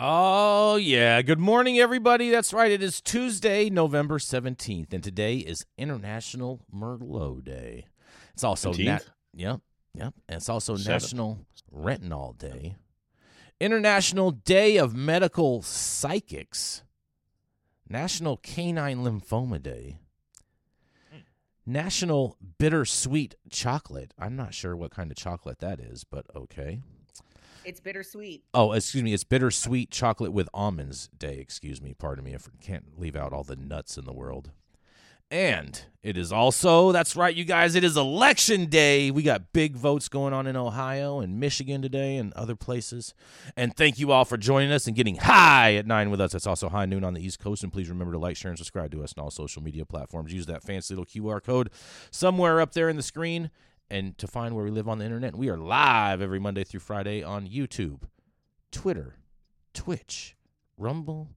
Oh, yeah. Good morning, everybody. That's right. It is Tuesday, November 17th, and today is International Merlot Day. It's also, nat- 17th? yep, yep. And it's also. National Retinol Day, International Day of Medical Psychics, National Canine Lymphoma Day, hmm. National Bittersweet Chocolate. I'm not sure what kind of chocolate that is, but okay. It's bittersweet. Oh, excuse me. It's bittersweet chocolate with almonds day. Excuse me. Pardon me. I can't leave out all the nuts in the world. And it is also, that's right, you guys, it is election day. We got big votes going on in Ohio and Michigan today and other places. And thank you all for joining us and getting high at 9 with us. It's also high noon on the East Coast. And please remember to like, share, and subscribe to us on all social media platforms. Use that fancy little QR code somewhere up there in the screen and to find where we live on the internet. We are live every Monday through Friday on YouTube, Twitter, Twitch, Rumble,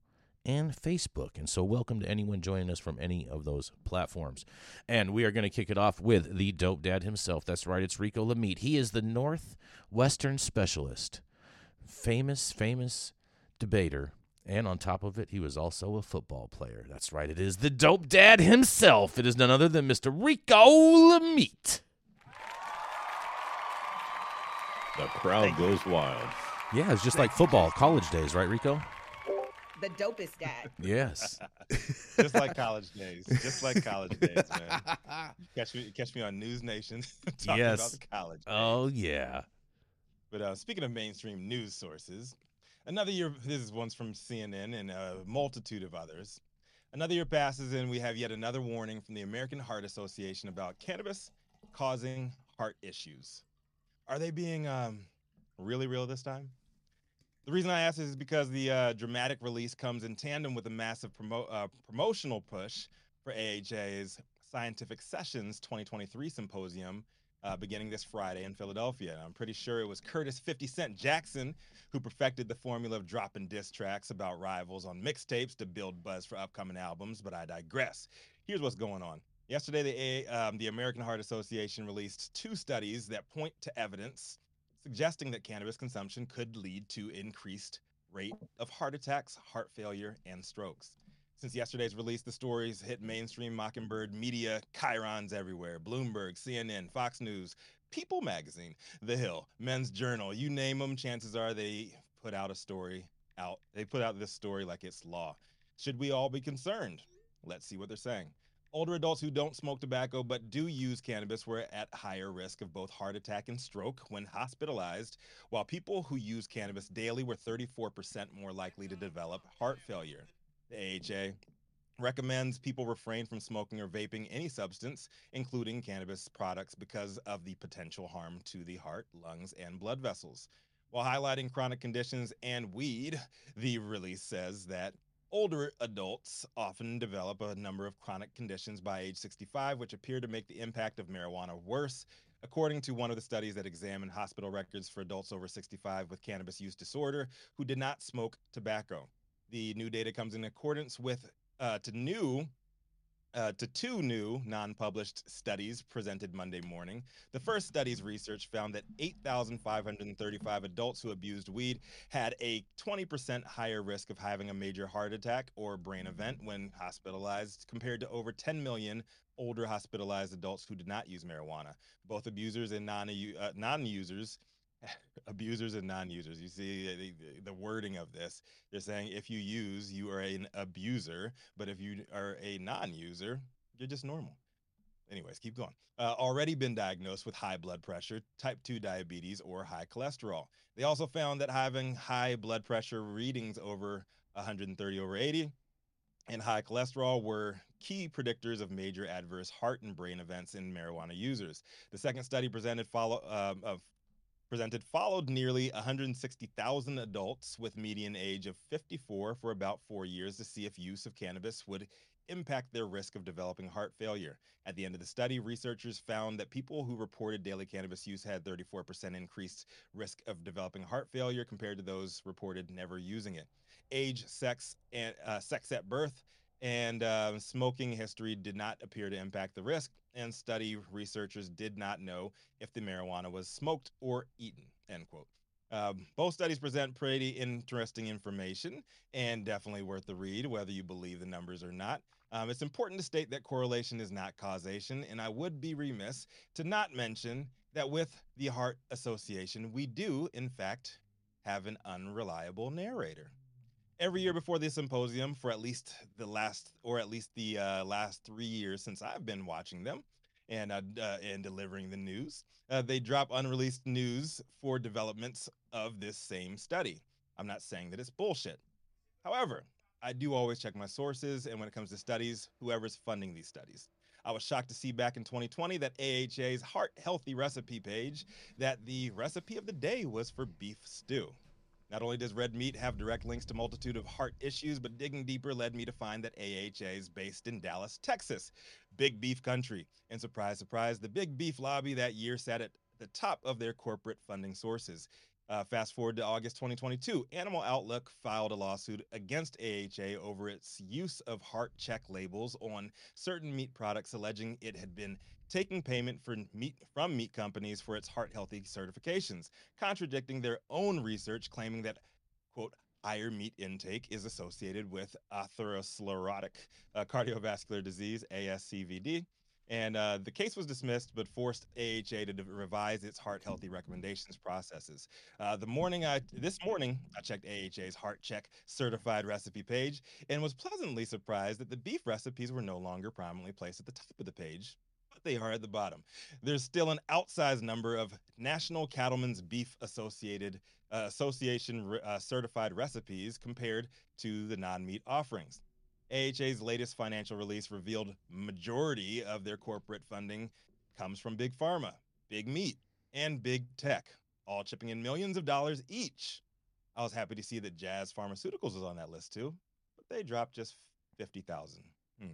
and Facebook. And so, welcome to anyone joining us from any of those platforms. And we are going to kick it off with the dope dad himself. That's right, it's Rico Lamitte. He is the Northwestern specialist, famous, famous debater. And on top of it, he was also a football player. That's right, it is the dope dad himself. It is none other than Mr. Rico Lamitte. The crowd goes wild. Yeah, it's just like football, college days, right, Rico? The dopest dad. Yes. just like college days. Just like college days, man. Catch me, catch me on News Nation talking Yes. about the college. Days. oh, yeah. But uh, speaking of mainstream news sources, another year. This is one's from CNN and a multitude of others. Another year passes, and we have yet another warning from the American Heart Association about cannabis causing heart issues. Are they being um, really real this time? The reason I ask is because the uh, dramatic release comes in tandem with a massive promo- uh, promotional push for AHA's Scientific Sessions 2023 symposium uh, beginning this Friday in Philadelphia. I'm pretty sure it was Curtis 50 Cent Jackson who perfected the formula of dropping diss tracks about rivals on mixtapes to build buzz for upcoming albums, but I digress. Here's what's going on. Yesterday, the, um, the American Heart Association released two studies that point to evidence suggesting that cannabis consumption could lead to increased rate of heart attacks, heart failure, and strokes. Since yesterday's release, the stories hit mainstream Mockingbird media, chyrons everywhere Bloomberg, CNN, Fox News, People Magazine, The Hill, Men's Journal, you name them, chances are they put out a story out. They put out this story like it's law. Should we all be concerned? Let's see what they're saying. Older adults who don't smoke tobacco but do use cannabis were at higher risk of both heart attack and stroke when hospitalized, while people who use cannabis daily were 34% more likely to develop heart failure. The AHA recommends people refrain from smoking or vaping any substance, including cannabis products, because of the potential harm to the heart, lungs, and blood vessels. While highlighting chronic conditions and weed, the release says that older adults often develop a number of chronic conditions by age 65, which appear to make the impact of marijuana worse. According to one of the studies that examined hospital records for adults over 65 with cannabis use disorder who did not smoke tobacco. The new data comes in accordance with uh, to new uh, to two new non published studies presented Monday morning. The first study's research found that 8,535 adults who abused weed had a 20% higher risk of having a major heart attack or brain event when hospitalized, compared to over 10 million older hospitalized adults who did not use marijuana. Both abusers and non uh, users abusers and non-users. You see the, the, wording of this. They're saying if you use, you are an abuser, but if you are a non-user, you're just normal. Anyways, keep going. Uh, already been diagnosed with high blood pressure, type 2 diabetes, or high cholesterol. They also found that having high blood pressure readings over 130 over 80 and high cholesterol were key predictors of major adverse heart and brain events in marijuana users. The second study presented follow uh, presented followed nearly 160,000 adults with median age of 54 for about four years to see if use of cannabis would impact their risk of developing heart failure. At the end of the study, researchers found that people who reported daily cannabis use had 34% increased risk of developing heart failure compared to those reported never using it. Age, sex, and uh, sex at birth, and uh, smoking history did not appear to impact the risk, and study researchers did not know if the marijuana was smoked or eaten. End quote. Um, both studies present pretty interesting information and definitely worth the read, whether you believe the numbers or not. Um, it's important to state that correlation is not causation, and I would be remiss to not mention that with the Heart Association, we do, in fact, have an unreliable narrator every year before the symposium for at least the last or at least the uh, last three years since I've been watching them and uh, uh, and delivering the news. Uh, they drop unreleased news for developments of this same study. I'm not saying that it's bullshit. However, I do always check my sources, and when it comes to studies, whoever's funding these studies. I was shocked to see back in 2020 that AHA's Heart Healthy recipe page that the recipe of the day was for beef stew. Not only does red meat have direct links to multitude of heart issues, but digging deeper led me to find that AHA is based in Dallas, Texas, big beef country. And surprise, surprise, the big beef lobby that year sat at the top of their corporate funding sources. Uh, fast forward to August 2022, Animal Outlook filed a lawsuit against AHA over its use of heart check labels on certain meat products, alleging it had been taking payment for meat from meat companies for its heart healthy certifications, contradicting their own research claiming that, quote, higher meat intake is associated with atherosclerotic uh, cardiovascular disease, ASCVD, and uh, the case was dismissed, but forced AHA to revise its heart healthy recommendations processes. Uh, the morning I this morning I checked AHA's Heart Check certified recipe page and was pleasantly surprised that the beef recipes were no longer prominently placed at the top of the page. They are at the bottom. There's still an outsized number of National Cattlemen's Beef Associated uh, Association uh, certified recipes compared to the non-meat offerings. AHA's latest financial release revealed majority of their corporate funding comes from big pharma, big meat, and big tech, all chipping in millions of dollars each. I was happy to see that Jazz Pharmaceuticals was on that list too, but they dropped just 50,000. Hmm.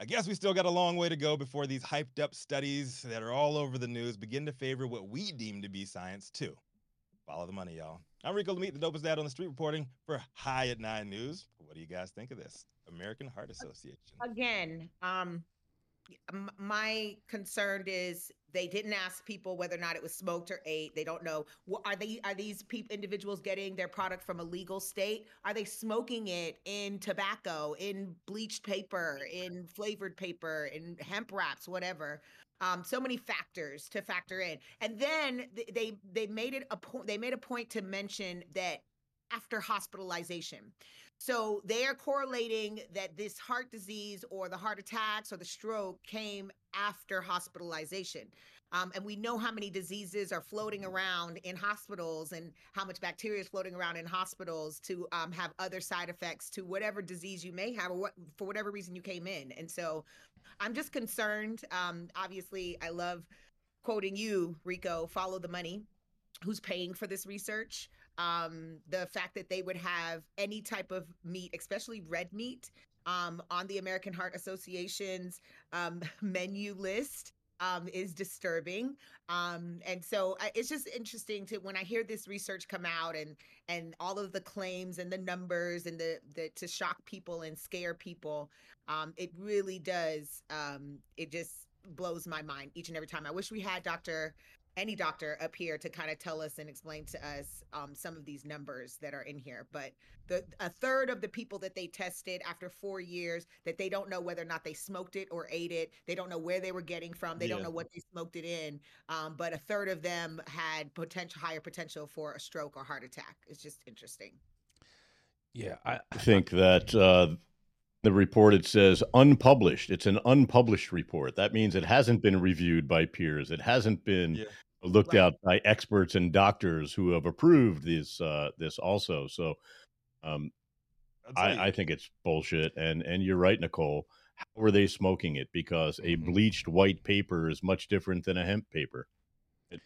I guess we still got a long way to go before these hyped up studies that are all over the news begin to favor what we deem to be science too. Follow the money, y'all. I'm Rico Lamitte, the dopest dad on the street reporting for High at Nine News. What do you guys think of this? American Heart Association. Again, um, my concern is they didn't ask people whether or not it was smoked or ate. They don't know. Are they are these individuals getting their product from a legal state? Are they smoking it in tobacco, in bleached paper, in flavored paper, in hemp wraps, whatever? um, so many factors to factor in and then they they made it a point they made a point to mention that after hospitalization so they are correlating that this heart disease or the heart attacks or the stroke came after hospitalization um, and we know how many diseases are floating around in hospitals and how much bacteria is floating around in hospitals to um, have other side effects to whatever disease you may have or what, for whatever reason you came in. And so I'm just concerned. Um, obviously, I love quoting you, Rico, follow the money. Who's paying for this research? Um, the fact that they would have any type of meat, especially red meat, um, on the American Heart Association's um, menu list um, is disturbing. Um, and so I, it's just interesting to when I hear this research come out and and all of the claims and the numbers and the the to shock people and scare people. Um, it really does. It just blows my mind each and every time. I wish we had Dr any doctor up here to kind of tell us and explain to us um, some of these numbers that are in here. But the a third of the people that they tested after four years that they don't know whether or not they smoked it or ate it. They don't know where they were getting from. They yeah. don't know what they smoked it in. Um, but a third of them had potential higher potential for a stroke or heart attack. It's just interesting. Yeah, I, I think that uh, the report it says unpublished. It's an unpublished report. That means it hasn't been reviewed by peers. It hasn't been yeah looked right. at by experts and doctors who have approved this uh, this also. So um, I, I, think it's bullshit. And and you're right, Nicole. How are they smoking it? Because a mm-hmm. bleached white paper is much different than a hemp paper.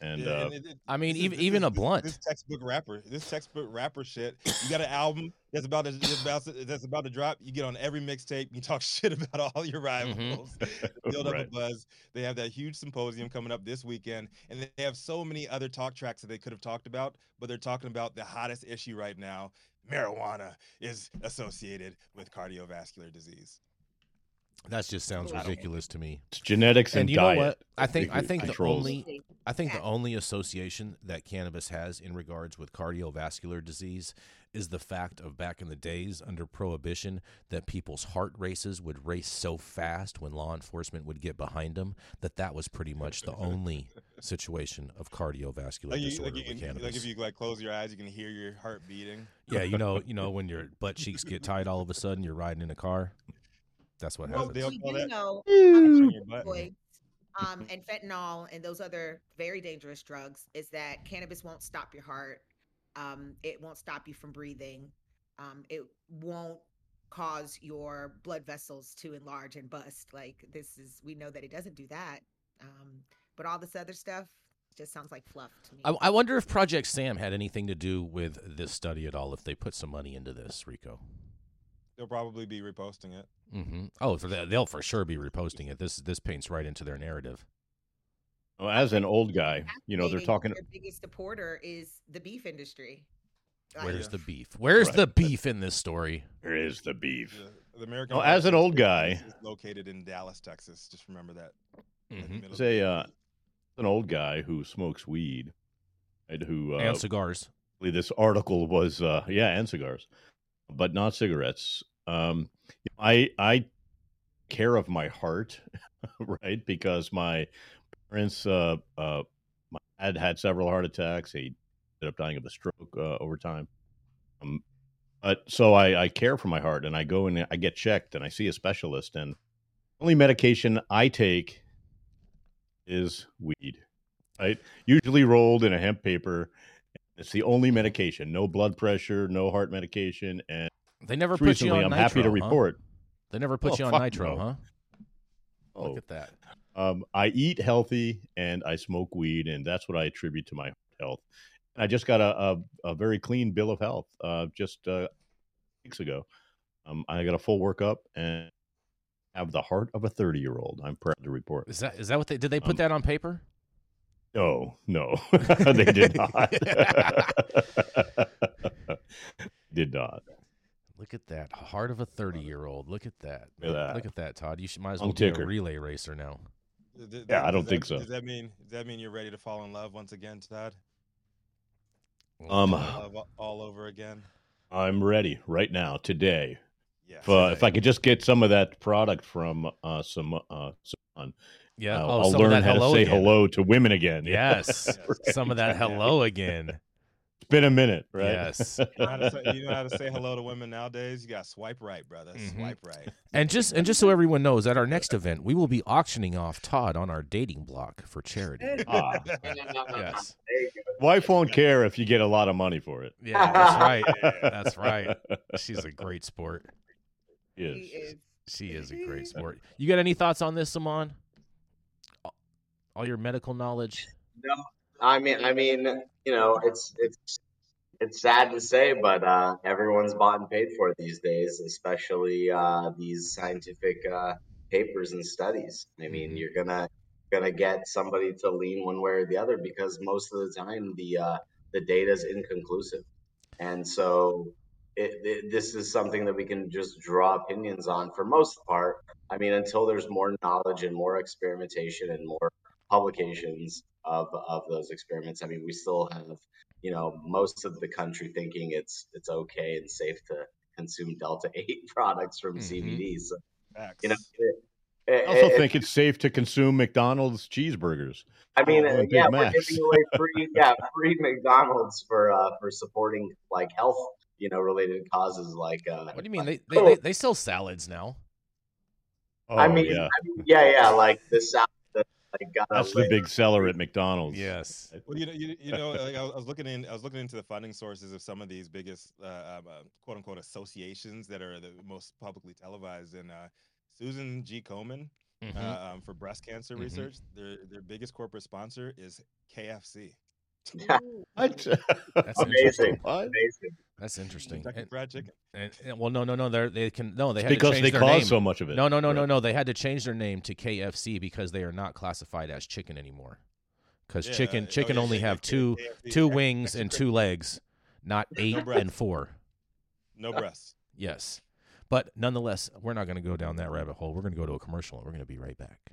And, yeah, uh, and it, it, I mean, even is, even a blunt. This textbook rapper, this textbook rapper shit. You got an album that's about to that's about to, that's about to drop. You get on every mixtape. You talk shit about all your mm-hmm. rivals. Mm-hmm. Build up right. a buzz. They have that huge symposium coming up this weekend, and they have so many other talk tracks that they could have talked about, but they're talking about the hottest issue right now. Marijuana is associated with cardiovascular disease. That just sounds ridiculous to me. It's genetics and, and you diet. know what? I think I think the only I think the only association that cannabis has in regards with cardiovascular disease is the fact of back in the days under prohibition that people's heart races would race so fast when law enforcement would get behind them that that was pretty much the only situation of cardiovascular like you, disorder like with cannabis. Like if you like close your eyes, you can hear your heart beating. Yeah, you know, you know when your butt cheeks get tight all of a sudden, you're riding in a car. That's what well, happens. We do know opioids, um, and fentanyl and those other very dangerous drugs is that cannabis won't stop your heart. Um, it won't stop you from breathing. Um, it won't cause your blood vessels to enlarge and bust. Like this is, we know that it doesn't do that. Um, but all this other stuff just sounds like fluff to me. I, I wonder if Project SAM had anything to do with this study at all. If they put some money into this, Rico. They'll probably be reposting it. Mm-hmm. Oh, for that, they'll for sure be reposting it. This this paints right into their narrative. Well, as an old guy, you know, they're talking. Their biggest supporter is the beef industry. Where's the beef? Where's right. the beef in this story? Where is the beef? The, the American. Well, as an old guy, located in Dallas, Texas. Just remember that. Mm-hmm. Say, uh, an old guy who smokes weed, and who uh, and cigars. This article was, uh, yeah, and cigars, but not cigarettes. Um, I I care of my heart, right? Because my parents, uh, uh, my dad had several heart attacks. He ended up dying of a stroke uh, over time. Um, but so I, I care for my heart, and I go and I get checked, and I see a specialist, and only medication I take is weed, right? Usually rolled in a hemp paper. It's the only medication. No blood pressure, no heart medication, and they never put recently, you on I'm nitro, happy to report. Huh? They never put oh, you on nitro, no. huh? Oh. Look at that. Um, I eat healthy and I smoke weed, and that's what I attribute to my health. I just got a, a, a very clean bill of health uh, just uh, weeks ago. Um, I got a full workup and have the heart of a 30 year old. I'm proud to report. Is that is that what they did? They put um, that on paper? No, no, they did not. did not. Look at that heart of a thirty-year-old. Look at that. Look at that. Look at that, Todd. You should, might as well be a relay racer now. Does, yeah, I don't that, think so. Does that mean does that mean you're ready to fall in love once again, Todd? Um, all over again. I'm ready right now today. Yeah. If, uh, if I could just get some of that product from uh, some uh, someone, yeah, uh, oh, I'll learn how to say again. hello to women again. Yes, some of that hello again It's been a minute, right? Yes. you, know how to say, you know how to say hello to women nowadays? You got swipe right, brother. Mm-hmm. Swipe right. And just and just so everyone knows, at our next event, we will be auctioning off Todd on our dating block for charity. Ah. yes. Wife won't care if you get a lot of money for it. Yeah, that's right. That's right. She's a great sport. She is. She is a great sport. You got any thoughts on this, Saman? All your medical knowledge? No, I mean, I mean, you know, it's it's it's sad to say, but uh, everyone's bought and paid for these days, especially uh, these scientific uh, papers and studies. I mean, mm-hmm. you're gonna going to get somebody to lean one way or the other because most of the time the uh, the data is inconclusive, and so it, it, this is something that we can just draw opinions on for most part. I mean, until there's more knowledge and more experimentation and more publications of of those experiments. I mean, we still have you know most of the country thinking it's it's okay and safe to consume delta eight products from mm-hmm. CBD. So you know. It, I also it, think it's safe to consume McDonald's cheeseburgers. I mean, uh, yeah, we're giving away free, yeah, free McDonald's for uh, for supporting like health, you know, related causes. Like, uh, what do you mean? They they, they, they sell salads now. Oh, I, mean, yeah. I mean, yeah, yeah, like the salad that's the big seller at McDonald's. Yes. Well, you know, you, you know, like I was looking in, I was looking into the funding sources of some of these biggest, uh, um, uh, quote unquote, associations that are the most publicly televised. And uh, Susan G. Komen mm-hmm. Uh, um, for breast cancer mm-hmm. research, their their biggest corporate sponsor is KFC. That's amazing. Amazing. That's interesting. Kentucky Fried Chicken. And, and, well, no, no, no. They they can no. They it's had because to change they their cause name. so much of it. No, no, no, right. no, no. They had to change their name to KFC because they are not classified as chicken anymore. Because yeah, chicken, oh, chicken oh, yeah, only yeah, have two KFC. two wings and two legs, not eight no and four. No breasts. Yes, but nonetheless, we're not going to go down that rabbit hole. We're going to go to a commercial, and we're going to be right back.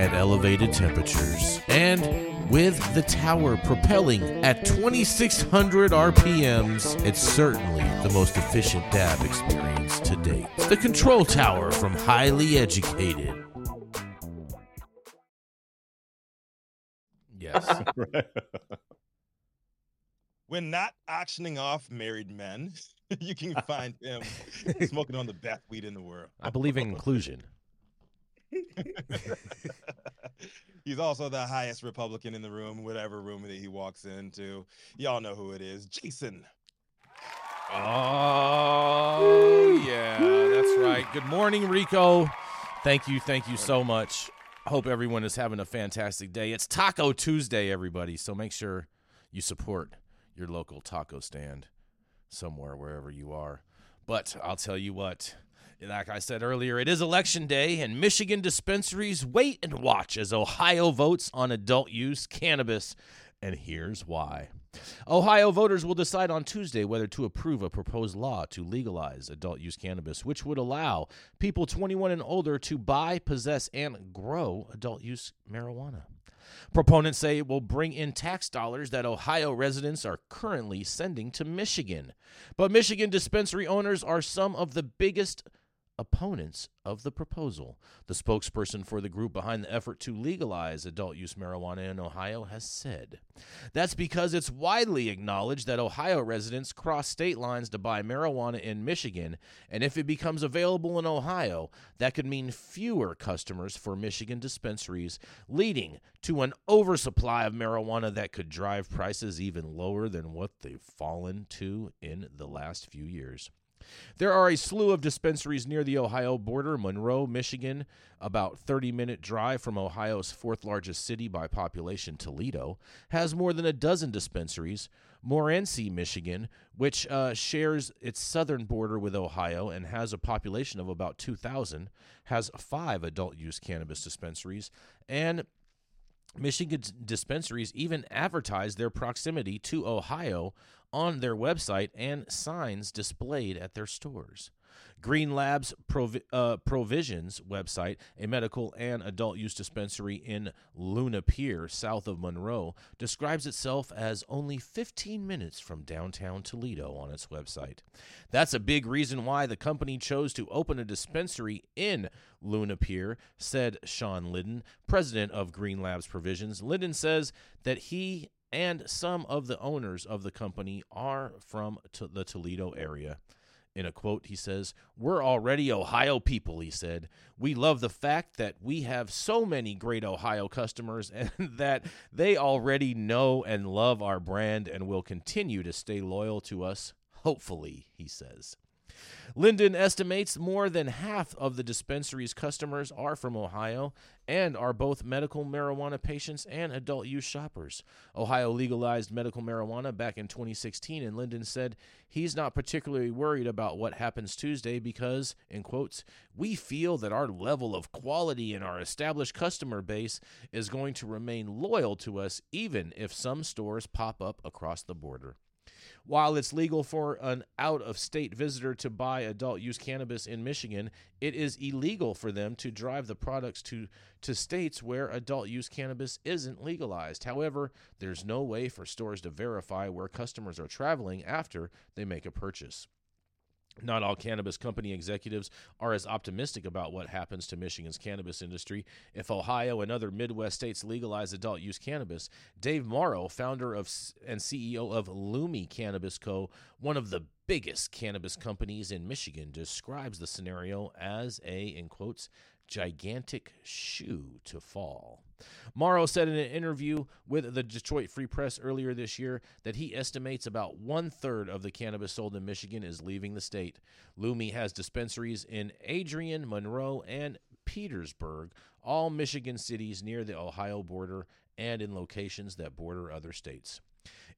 at elevated temperatures. And with the tower propelling at 2600 RPMs, it's certainly the most efficient dab experience to date. The Control Tower from Highly Educated. Yes. when not auctioning off married men, you can find him smoking on the best weed in the world. I believe in inclusion. He's also the highest Republican in the room, whatever room that he walks into. Y'all know who it is. Jason. Oh, yeah, that's right. Good morning, Rico. Thank you. Thank you so much. Hope everyone is having a fantastic day. It's Taco Tuesday, everybody. So make sure you support your local taco stand somewhere, wherever you are. But I'll tell you what, like I said earlier, it is election day, and Michigan dispensaries wait and watch as Ohio votes on adult use cannabis. And here's why. Ohio voters will decide on Tuesday whether to approve a proposed law to legalize adult use cannabis, which would allow people 21 and older to buy, possess, and grow adult use marijuana. Proponents say it will bring in tax dollars that Ohio residents are currently sending to Michigan. But Michigan dispensary owners are some of the biggest opponents of the proposal. The spokesperson for the group behind the effort to legalize adult use marijuana in Ohio has said. That's because it's widely acknowledged that Ohio residents cross state lines to buy marijuana in Michigan, and if it becomes available in Ohio, that could mean fewer customers for Michigan dispensaries, leading to an oversupply of marijuana that could drive prices even lower than what they've fallen to in the last few years. There are a slew of dispensaries near the Ohio border. Monroe, Michigan, about 30 minute drive from Ohio's fourth largest city by population, Toledo, has more than a dozen dispensaries. Morenci, Michigan, which uh, shares its southern border with Ohio and has a population of about 2,000, has five adult use cannabis dispensaries. And Michigan dispensaries even advertise their proximity to Ohio on their website and signs displayed at their stores. Green Labs Provi- uh, Provisions website, a medical and adult use dispensary in Luna Pier, south of Monroe, describes itself as only 15 minutes from downtown Toledo on its website. That's a big reason why the company chose to open a dispensary in Luna Pier, said Sean Linden, president of Green Labs Provisions. Linden says that he and some of the owners of the company are from the Toledo area. In a quote, he says, We're already Ohio people, he said. We love the fact that we have so many great Ohio customers and that they already know and love our brand and will continue to stay loyal to us, hopefully, he says. Linden estimates more than half of the dispensary's customers are from Ohio and are both medical marijuana patients and adult use shoppers. Ohio legalized medical marijuana back in 2016, and Linden said he's not particularly worried about what happens Tuesday because, in quotes, we feel that our level of quality in our established customer base is going to remain loyal to us even if some stores pop up across the border. While it's legal for an out of state visitor to buy adult use cannabis in Michigan, it is illegal for them to drive the products to, to states where adult use cannabis isn't legalized. However, there's no way for stores to verify where customers are traveling after they make a purchase. Not all cannabis company executives are as optimistic about what happens to Michigan's cannabis industry if Ohio and other Midwest states legalize adult use cannabis. Dave Morrow, founder of and CEO of Lumi Cannabis Co., one of the biggest cannabis companies in Michigan, describes the scenario as a, in quotes, gigantic shoe to fall. Morrow said in an interview with the Detroit Free Press earlier this year that he estimates about one third of the cannabis sold in Michigan is leaving the state. Lumi has dispensaries in Adrian, Monroe, and Petersburg, all Michigan cities near the Ohio border and in locations that border other states.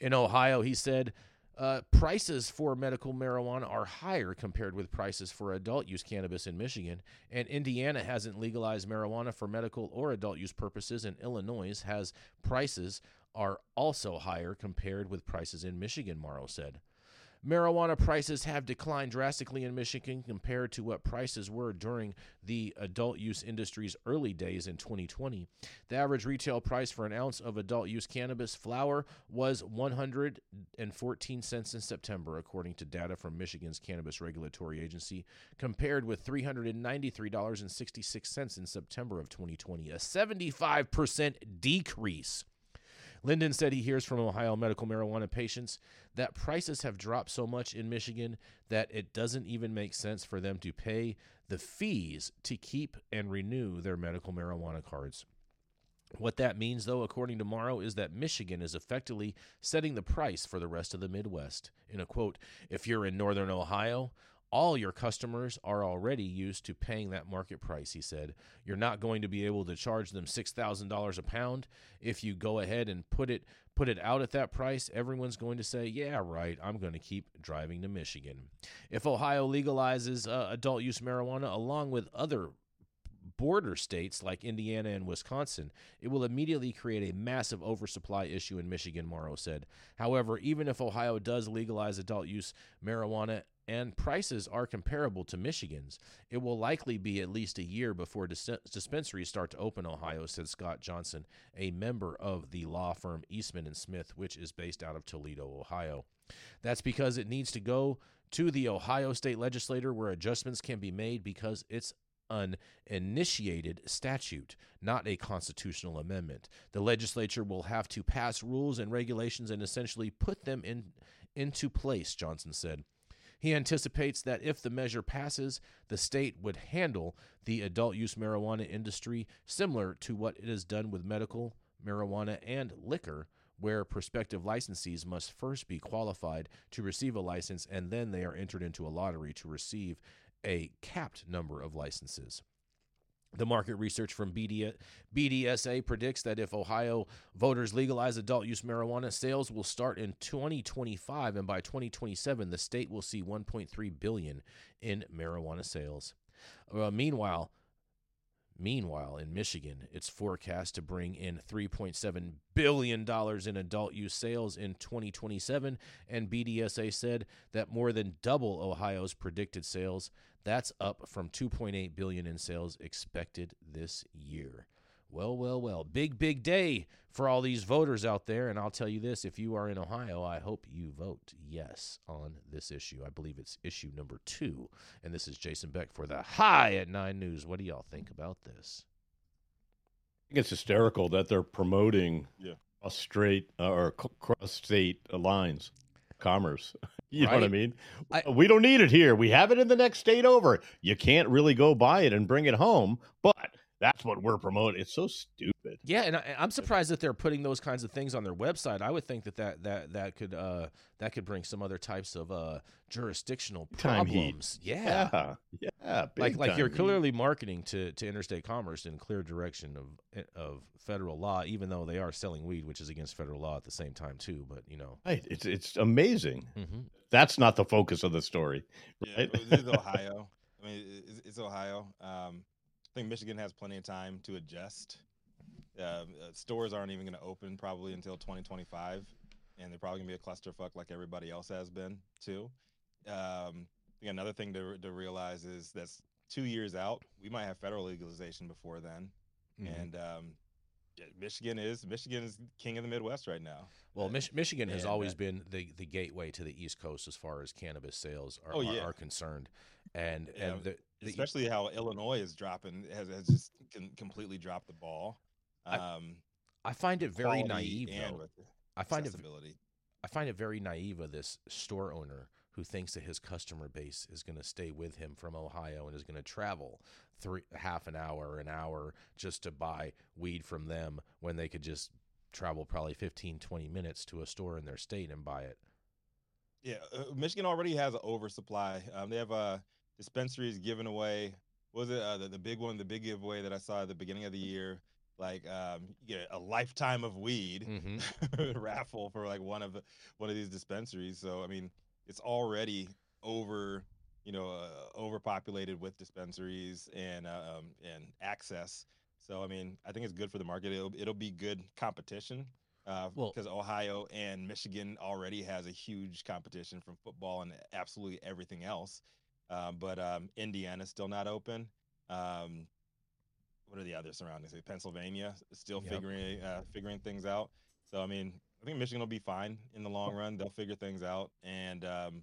In Ohio, he said, uh, prices for medical marijuana are higher compared with prices for adult use cannabis in Michigan, and Indiana hasn't legalized marijuana for medical or adult use purposes, and Illinois has prices are also higher compared with prices in Michigan, Morrow said. Marijuana prices have declined drastically in Michigan compared to what prices were during the adult use industry's early days in 2020. The average retail price for an ounce of adult use cannabis flower was 114 cents in September, according to data from Michigan's Cannabis Regulatory Agency, compared with $393.66 in September of 2020, a 75% decrease. Linden said he hears from Ohio medical marijuana patients that prices have dropped so much in Michigan that it doesn't even make sense for them to pay the fees to keep and renew their medical marijuana cards. What that means, though, according to Morrow, is that Michigan is effectively setting the price for the rest of the Midwest. In a quote, if you're in northern Ohio, all your customers are already used to paying that market price, he said. You're not going to be able to charge them $6,000 a pound. If you go ahead and put it put it out at that price, everyone's going to say, "Yeah, right, I'm going to keep driving to Michigan." If Ohio legalizes uh, adult use marijuana along with other border states like Indiana and Wisconsin, it will immediately create a massive oversupply issue in Michigan, Morrow said. However, even if Ohio does legalize adult use marijuana and prices are comparable to Michigan's, it will likely be at least a year before dis- dispensaries start to open Ohio, said Scott Johnson, a member of the law firm Eastman and Smith, which is based out of Toledo, Ohio. That's because it needs to go to the Ohio state legislature where adjustments can be made because it's an initiated statute, not a constitutional amendment. The legislature will have to pass rules and regulations and essentially put them in into place, Johnson said. He anticipates that if the measure passes, the state would handle the adult use marijuana industry similar to what it has done with medical marijuana and liquor, where prospective licensees must first be qualified to receive a license and then they are entered into a lottery to receive a capped number of licenses. The market research from BD, BDSA predicts that if Ohio voters legalize adult use marijuana, sales will start in 2025 and by 2027 the state will see 1.3 billion in marijuana sales. Uh, meanwhile, Meanwhile, in Michigan, it's forecast to bring in $3.7 billion in adult use sales in 2027, and BDSA said that more than double Ohio's predicted sales. That's up from 2.8 billion in sales expected this year. Well, well, well. Big, big day for all these voters out there. And I'll tell you this if you are in Ohio, I hope you vote yes on this issue. I believe it's issue number two. And this is Jason Beck for the High at Nine News. What do y'all think about this? I think it's hysterical that they're promoting Yeah. cross straight uh, or cross state lines commerce. You know what I mean? I- we don't need it here. We have it in the next state over. You can't really go buy it and bring it home, but that's what we're promoting. It's so stupid. Yeah, and I, I'm surprised that they're putting those kinds of things on their website. I would think that that that, that could uh, that could bring some other types of uh, jurisdictional heat. problems. Yeah. Yeah, yeah. like like you're time. clearly marketing to, to interstate commerce in clear direction of of federal law, even though they are selling weed, which is against federal law at the same time too. But you know, Right. It's it's amazing. mhm. That's not the focus of the story. Yeah, Right? this is Ohio. I mean, it's, it's Ohio. Um, I think Michigan has plenty of time to adjust. Um, uh, stores aren't even going to open probably until 2025, and they're probably going to be a clusterfuck like everybody else has been too. Um, I think another thing to to realize is that's two years out. We might have federal legalization before then, Mhm. and um, yeah, Michigan is Michigan is king of the Midwest right now. well, Uh, Mich- Michigan has and, always uh, been the, the gateway to the East Coast as far as cannabis sales are, Oh, are, yeah. are concerned, and Yeah, and the, the, especially how Illinois is dropping has, has just completely dropped the ball. I- Um, I find it very naive and though. with I find it. I find it very naive of this store owner who thinks that his customer base is going to stay with him from Ohio and is going to travel three half an hour, an hour just to buy weed from them when they could just travel probably 15 20 minutes to a store in their state and buy it. Yeah, uh, Michigan already has an oversupply. Um, they have uh, dispensaries giving away. what Was it uh, the, the big one? The big giveaway that I saw at the beginning of the year, like um, you get a lifetime of weed Mhm. raffle for like one of the, one of these dispensaries. So I mean, it's already over, you know, uh, overpopulated with dispensaries and uh, um, and access. So I mean, I think it's good for the market. It'll it'll be good competition. Uh, Well- because Ohio and Michigan already has a huge competition from football and absolutely everything else. Uh, but um, Indiana's still not open. Um, what are the other surroundings? Pennsylvania still Yep. figuring uh, figuring things out. So I mean, I think Michigan will be fine in the long run. They'll figure things out, and um,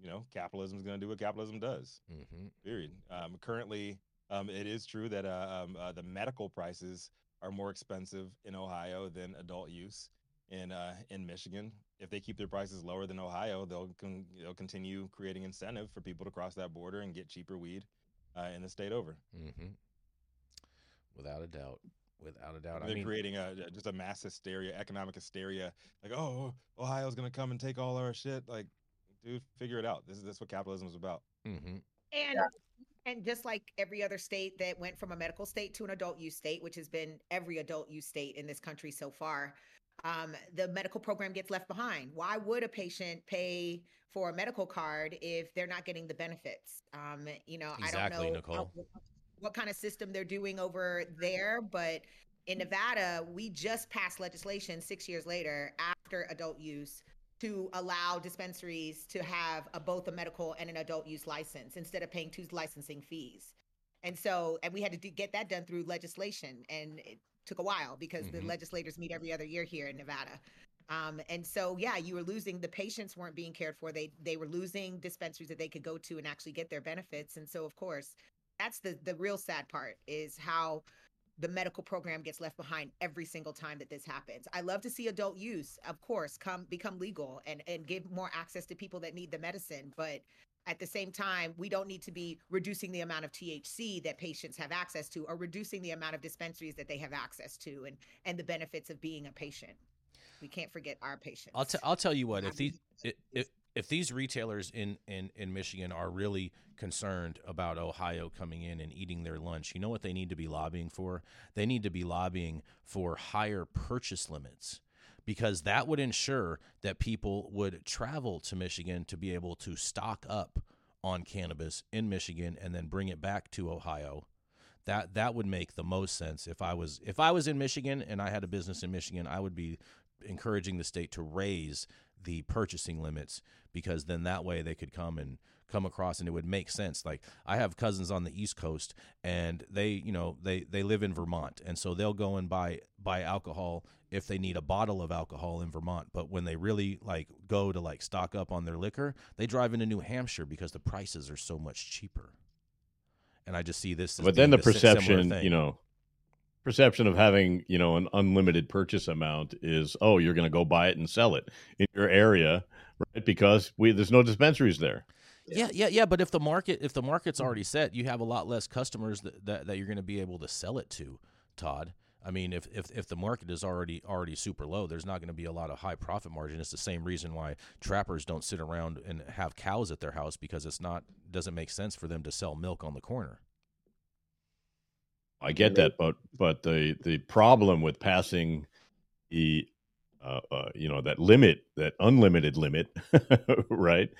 you know, capitalism is going to do what capitalism does. hmm Period. Um, currently, um, it is true that uh, um, uh, the medical prices are more expensive in Ohio than adult use in uh, in Michigan. If they keep their prices lower than Ohio, they'll con- they'll continue creating incentive for people to cross that border and get cheaper weed uh, in the state over. hmm Without a doubt. Without a doubt. They're mean, creating a a- just a mass hysteria, economic hysteria. Like, oh, Ohio's gonna come and take all our shit. Like, dude, figure it out. This is this is what capitalism is about. mhm. And and just like every other state that went from a medical state to an adult use state, which has been every adult use state in this country so far, um, the medical program gets left behind. Why would a patient pay for a medical card if they're not getting the benefits? Um, you know, I don't know Nicole. how- what kind of system they're doing over there, but in Nevada, we just passed legislation six years later after adult use to allow dispensaries to have a, both a medical and an adult use license instead of paying two licensing fees. And so, and we had to do, get that done through legislation, and it took a while because the Mhm. legislators meet every other year here in Nevada. Um, and so, yeah, you were losing the patients weren't being cared for. They they were losing dispensaries that they could go to and actually get their benefits. And so, of course, that's the the real sad part is how the medical program gets left behind every single time that this happens. I love to see adult use, of course, come become legal and and give more access to people that need the medicine, but at the same time, we don't need to be reducing the amount of THC that patients have access to or reducing the amount of dispensaries that they have access to and and the benefits of being a patient. We can't forget our patients. I'll, t- I'll tell you what, if these if, if if these retailers in, in, in Michigan are really concerned about Ohio coming in and eating their lunch, you know what they need to be lobbying for? They need to be lobbying for higher purchase limits because that would ensure that people would travel to Michigan to be able to stock up on cannabis in Michigan and then bring it back to Ohio. That that would make the most sense if I was if I was in Michigan and I had a business in Michigan, I would be encouraging the state to raise the purchasing limits because then that way they could come and come across and it would make sense. Like i have cousins on the east coast and they you know they they live in vermont. And so they'll go and buy buy alcohol if they need a bottle of alcohol in vermont. But when they really like go to like stock up on their liquor they drive into new hampshire because the prices are so much cheaper. And i just see this as but then the being a si- similar perception, you know, perception of having you know an unlimited purchase amount is oh you're going to go buy it and sell it in your area, right? Because we there's no dispensaries there. Yeah, yeah, yeah. But if the market if the market's mm. already set, you have a lot less customers that that, that you're going to be able to sell it to, Todd. I mean, if, if if the market is already already super low, there's not going to be a lot of high profit margin. It's the same reason why trappers don't sit around and have cows at their house because it's not doesn't make sense for them to sell milk on the corner. I get that, but but the the problem with passing the uh, uh, you know that limit, that unlimited limit, right?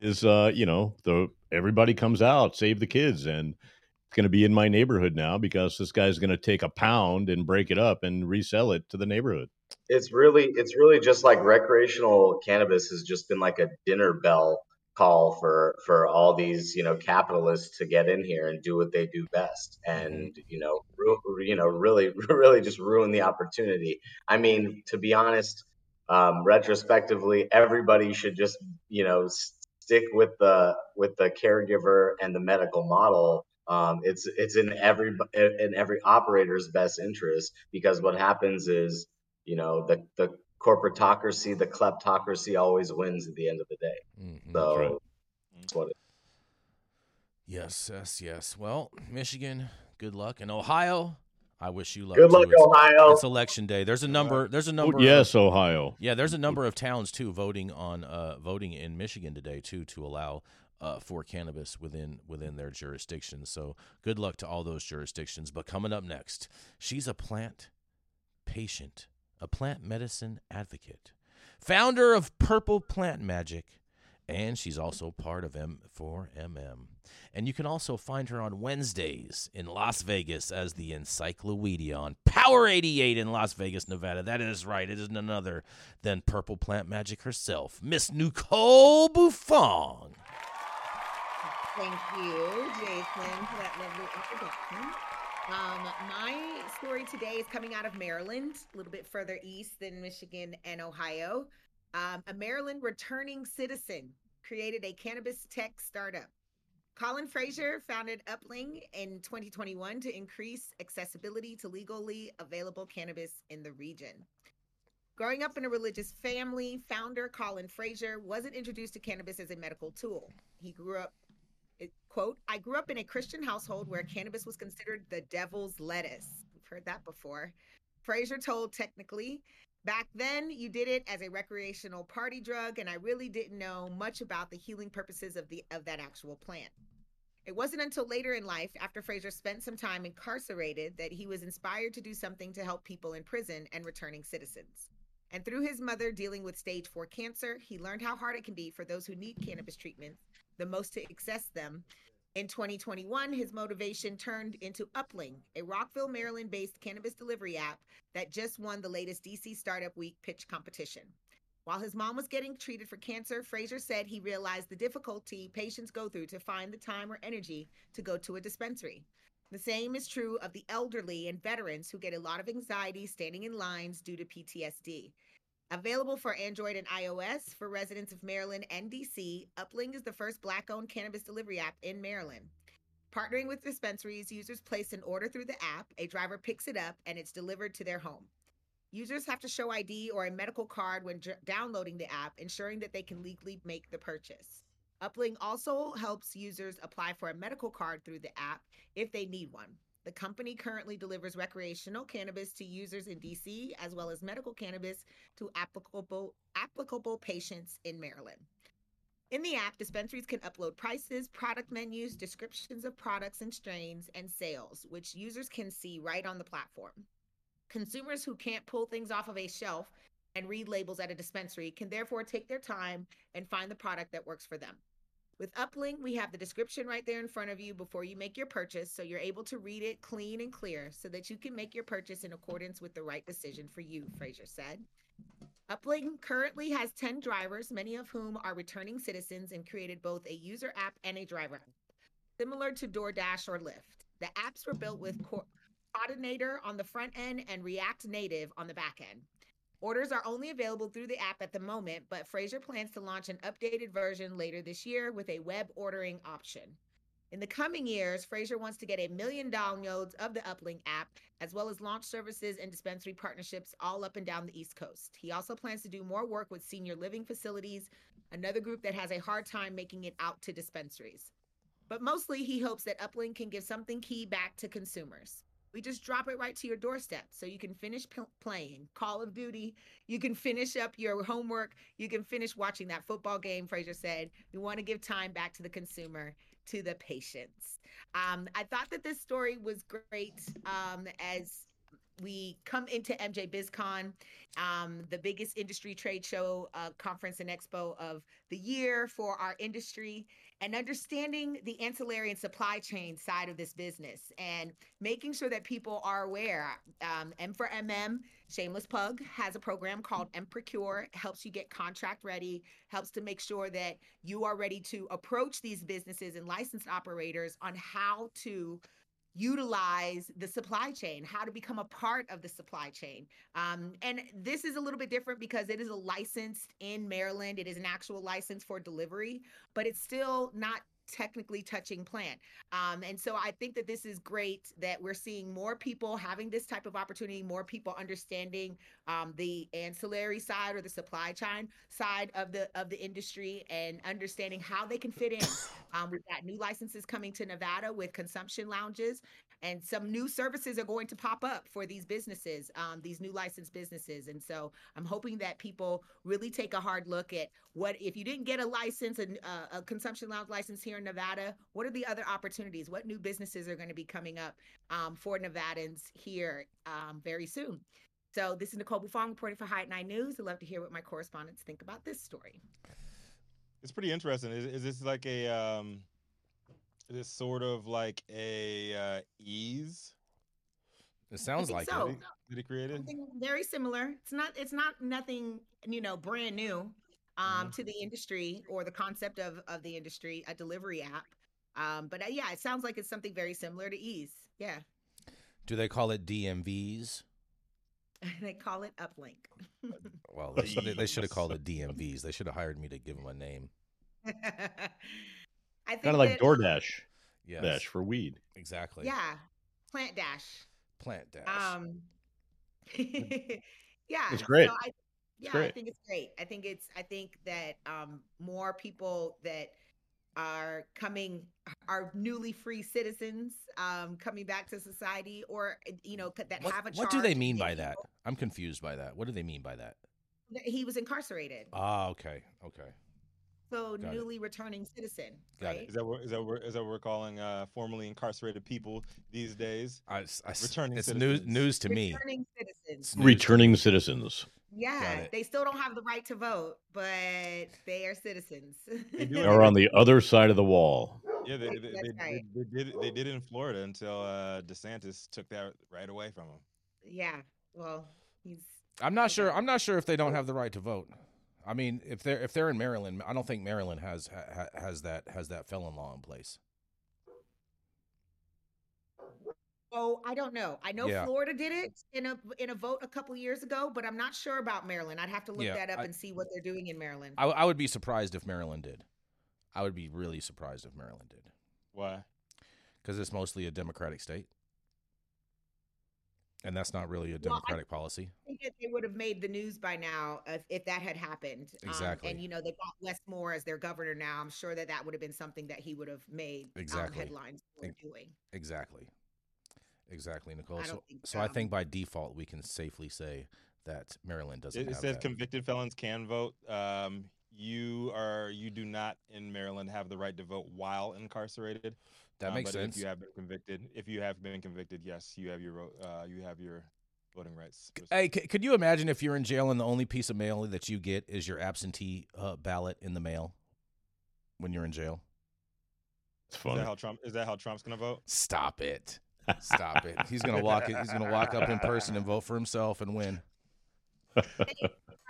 Is uh, you know the everybody comes out, save the kids, and it's going to be in my neighborhood now because this guy's going to take a pound and break it up and resell it to the neighborhood. It's really, it's really just like recreational cannabis has just been like a dinner bell call for for all these you know capitalists to get in here and do what they do best and you know ru- you know really really just ruin the opportunity. I mean to be honest um, retrospectively everybody should just you know stick with the with the caregiver and the medical model. Um, it's it's in every in every operator's best interest because what happens is you know the the corporatocracy, the kleptocracy always wins at the end of the day. Mm-hmm. So right. that's what it. Yes, yes, yes. Well, Michigan, good luck, and Ohio. I wish you luck. Good luck, it's, Ohio. It's election day. There's a number. There's a number. yes, of, Ohio. Yeah, there's a number of towns too voting on uh, voting in Michigan today too to allow uh, for cannabis within within their jurisdictions. So good luck to all those jurisdictions. But coming up next, she's a plant patient a plant medicine advocate, founder of Purple Plant Magic, and she's also part of M4MM. And you can also find her on Wednesdays in Las Vegas as the Encyclopedia on Power 88 in Las Vegas, Nevada. That is right. It is none other than Purple Plant Magic herself, Miss Nicole Buffong. Thank you, Jason, for that lovely introduction. Um, my story today is coming out of Maryland, a little bit further east than Michigan and Ohio. Um, a Maryland returning citizen created a cannabis tech startup. Colin Fraser founded Upling in 2021 to increase accessibility to legally available cannabis in the region. Growing up in a religious family, founder Colin Fraser wasn't introduced to cannabis as a medical tool. He grew up quote, I grew up in a Christian household where cannabis was considered the devil's lettuce. We've heard that before. Fraser told technically, back then you did it as a recreational party drug, and I really didn't know much about the healing purposes of the of that actual plant. It wasn't until later in life, after Fraser spent some time incarcerated, that he was inspired to do something to help people in prison and returning citizens. And through his mother dealing with stage four cancer, he learned how hard it can be for those who need cannabis treatment the most to access them. In 2021, his motivation turned into Upling, a Rockville, Maryland based cannabis delivery app that just won the latest DC Startup Week pitch competition. While his mom was getting treated for cancer, Fraser said he realized the difficulty patients go through to find the time or energy to go to a dispensary. The same is true of the elderly and veterans who get a lot of anxiety standing in lines due to PTSD. Available for Android and iOS for residents of Maryland and DC, Upling is the first Black owned cannabis delivery app in Maryland. Partnering with dispensaries, users place an order through the app, a driver picks it up, and it's delivered to their home. Users have to show ID or a medical card when downloading the app, ensuring that they can legally make the purchase. Upling also helps users apply for a medical card through the app if they need one. The company currently delivers recreational cannabis to users in DC as well as medical cannabis to applicable applicable patients in Maryland. In the app, dispensaries can upload prices, product menus, descriptions of products and strains, and sales, which users can see right on the platform. Consumers who can't pull things off of a shelf and read labels at a dispensary can therefore take their time and find the product that works for them. With Uplink, we have the description right there in front of you before you make your purchase, so you're able to read it clean and clear so that you can make your purchase in accordance with the right decision for you, Fraser said. Uplink currently has 10 drivers, many of whom are returning citizens, and created both a user app and a driver app, similar to DoorDash or Lyft. The apps were built with Coordinator on the front end and React Native on the back end. Orders are only available through the app at the moment, but Fraser plans to launch an updated version later this year with a web ordering option. In the coming years, Fraser wants to get a million downloads of the Uplink app, as well as launch services and dispensary partnerships all up and down the East Coast. He also plans to do more work with senior living facilities, another group that has a hard time making it out to dispensaries. But mostly, he hopes that Uplink can give something key back to consumers. We just drop it right to your doorstep so you can finish p- playing Call of Duty. You can finish up your homework. You can finish watching that football game, Fraser said. We want to give time back to the consumer to the patients. Um, I thought that this story was great um, as we come into MJ BizCon, um, the biggest industry trade show, uh, conference, and expo of the year for our industry, and understanding the ancillary and supply chain side of this business and making sure that people are aware. Um, M for MM, Shameless Pug, has a program called M Procure, helps you get contract ready, helps to make sure that you are ready to approach these businesses and licensed operators on how to utilize the supply chain, how to become a part of the supply chain. Um, and this is a little bit different because it is a licensed in Maryland. It is an actual license for delivery, but it's still not technically touching plant. Um, and so I think that this is great that we're seeing more people having this type of opportunity, more people understanding um, the ancillary side or the supply chain side of the of the industry and understanding how they can fit in. Um, we've got new licenses coming to Nevada with consumption lounges and some new services are going to pop up for these businesses um, these new licensed businesses. And so i'm hoping that people really take a hard look at what if you didn't get a license a, uh, a consumption lounge license here in nevada what are the other opportunities? What new businesses are going to be coming up um, for nevadans here um, very soon? So this is nicole buffong reporting for high nine news. I'd love to hear what my correspondents think about this story. It's pretty interesting. Is, is this like a um this sort of like a uh, ease. It sounds like so. it. That he created something very similar. It's not. It's not nothing. You know, brand new um, mm-hmm. to the industry or the concept of of the industry. A delivery app. Um, but uh, yeah, it sounds like it's something very similar to Ease. Yeah. Do they call it DMVs? they call it Uplink. well, they should, they should have called it DMVs. They should have hired me to give them a name. I think kind of like that, DoorDash. Yeah, Dash for weed. Exactly. Yeah, Plant Dash. Plant Dash. Um, yeah, it's great. So I, yeah, great. I think it's great. I think it's. I think that um, more people that are coming are newly free citizens um, coming back to society, or you know that what, have a. What do they mean by people. that? I'm confused by that. What do they mean by that? He was incarcerated. Ah, okay, okay so Got newly it. returning citizen. Got right? it. Is that what is that what, is that what we're calling uh, formerly incarcerated people these days? I, I, returning it's citizens. news news to returning me. Returning citizens. Returning citizens. Yeah, they still don't have the right to vote, but they are citizens. They are on the other side of the wall. Yeah, they, they, they, right. they, they did. They did in Florida until uh, DeSantis took that right away from them. Yeah, well, he's. I'm not sure. I'm not sure if they don't have the right to vote. I mean, if they're if they're in Maryland, I don't think Maryland has ha, has that has that felon law in place. Oh, I don't know. I know yeah. Florida did it in a in a vote a couple years ago, but I'm not sure about Maryland. I'd have to look yeah, that up I, and see what they're doing in Maryland. I, I would be surprised if Maryland did. I would be really surprised if Maryland did. Why? Because it's mostly a Democratic state. And that's not really a democratic well, policy. I think that they would have made the news by now if, if that had happened. Exactly. Um, and you know, they got Wes Moore as their governor now. I'm sure that that would have been something that he would have made um, exactly. um, headlines for doing. Exactly. Exactly, Nicole. I so, think, so I think by default we can safely say that Maryland doesn't. It, it says that. convicted felons can vote. Um, you are you do not in Maryland have the right to vote while incarcerated. That um, makes but sense. If you have been convicted, if you have been convicted, yes, you have your uh, you have your voting rights. Hey, c- could you imagine if you're in jail and the only piece of mail that you get is your absentee uh, ballot in the mail when you're in jail? It's funny. Is that how Trump? Is that how Trump's gonna vote? Stop it! Stop it! He's gonna walk. He's gonna walk up in person and vote for himself and win.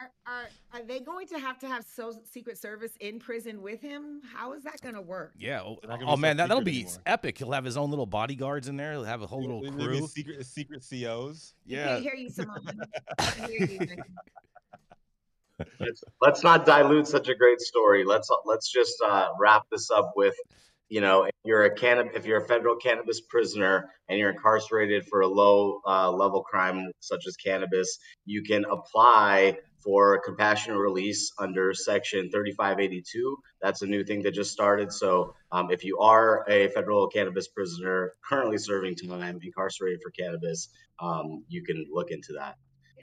Are, are, are they going to have to have so Secret Service in prison with him? How is that going to work? Yeah. Oh, oh man, that, that'll be anymore. epic. He'll have his own little bodyguards in there. He'll have a whole little crew. Secret, secret COs. Yeah. I hear you, Simone. hear you. let's, let's not dilute such a great story. Let's let's just uh, wrap this up with you know, if you're a cannab- if you're a federal cannabis prisoner and you're incarcerated for a low uh, level crime such as cannabis, you can apply for compassionate release under Section 3582. That's a new thing that just started. So, um, if you are a federal cannabis prisoner currently serving time incarcerated for cannabis, um, you can look into that.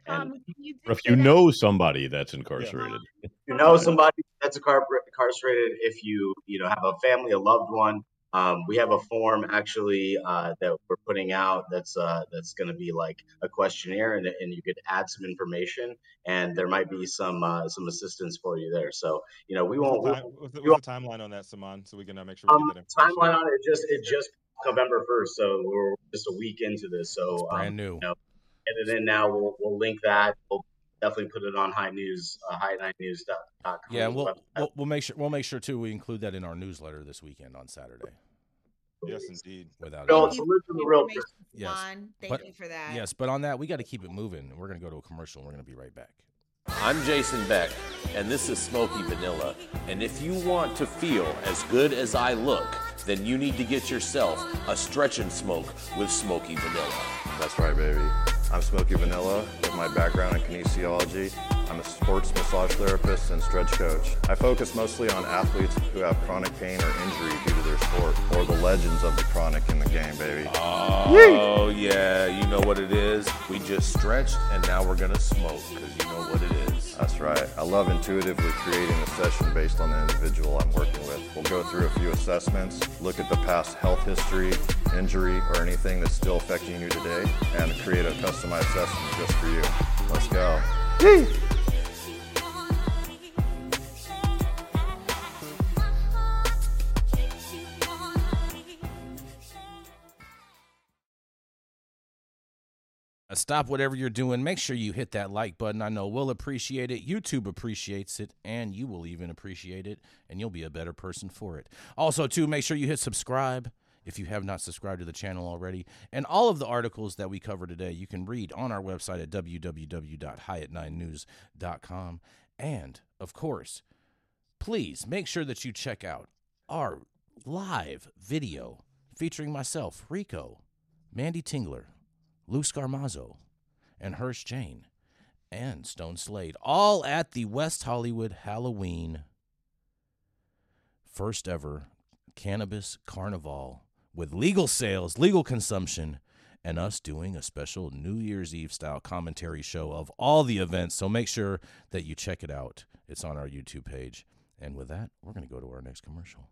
Um, you Or if say you that- know somebody that's incarcerated. If you know somebody that's incarcerated, if you you know have a family, a loved one, um, we have a form actually uh, that we're putting out that's uh, that's going to be like a questionnaire, and, and you could add some information, and there might be some uh, some assistance for you there. So you know we What's won't. the, we time, won't- what's the, what's the timeline on that, Saman, so we can uh, make sure we um, get that information? timeline on it just it just November first, so we're just a week into this. So It's um, brand new. you know, get it in now. We'll we'll link that. We'll definitely put it on high news, uh, high nine news dot. Yeah, we'll, we'll we'll make sure we'll make sure too we include that in our newsletter this weekend on Saturday. Yes, indeed. Without No, a Thank doubt. you for to the the real information, Yes. Juan. Thank But- you for that. yes, but on that we got to keep it moving. We're gonna go to a commercial. and We're gonna be right back. I'm Jason Beck, and this is Smoky Vanilla. And if you want to feel as good as I look, then you need to get yourself a stretch and smoke with Smoky Vanilla. That's right, baby. I'm Smokey Vanilla with my background in kinesiology. I'm a sports massage therapist and stretch coach. I focus mostly on athletes who have chronic pain or injury due to their sport, or the legends of the chronic in the game, baby. Oh, yeah, you know what it is. We just stretched, and now we're gonna smoke, because you know what it is. That's right. I love intuitively creating a session based on the individual I'm working with. We'll go through a few assessments, look at the past health history, injury, or anything that's still affecting you today, and create a customized session just for you. Let's go. Uh, Uh, stop whatever you're doing. Make sure you hit that like button. I know we'll appreciate it. YouTube appreciates it, and you will even appreciate it, and you'll be a better person for it. Also, too, make sure you hit subscribe if you have not subscribed to the channel already. And all of the articles that we cover today, you can read on our website at www.highat9news.com. And, of course, please make sure that you check out our live video featuring myself, Rico, Mandy Tingler, Lou Scarmazzo, and Hirsch Jane, and Stone Slade, all at the West Hollywood Halloween first ever cannabis carnival with legal sales, legal consumption, and us doing a special New Year's Eve style commentary show of all the events. So make sure that you check it out. It's on our YouTube page. And with that, we're going to go to our next commercial.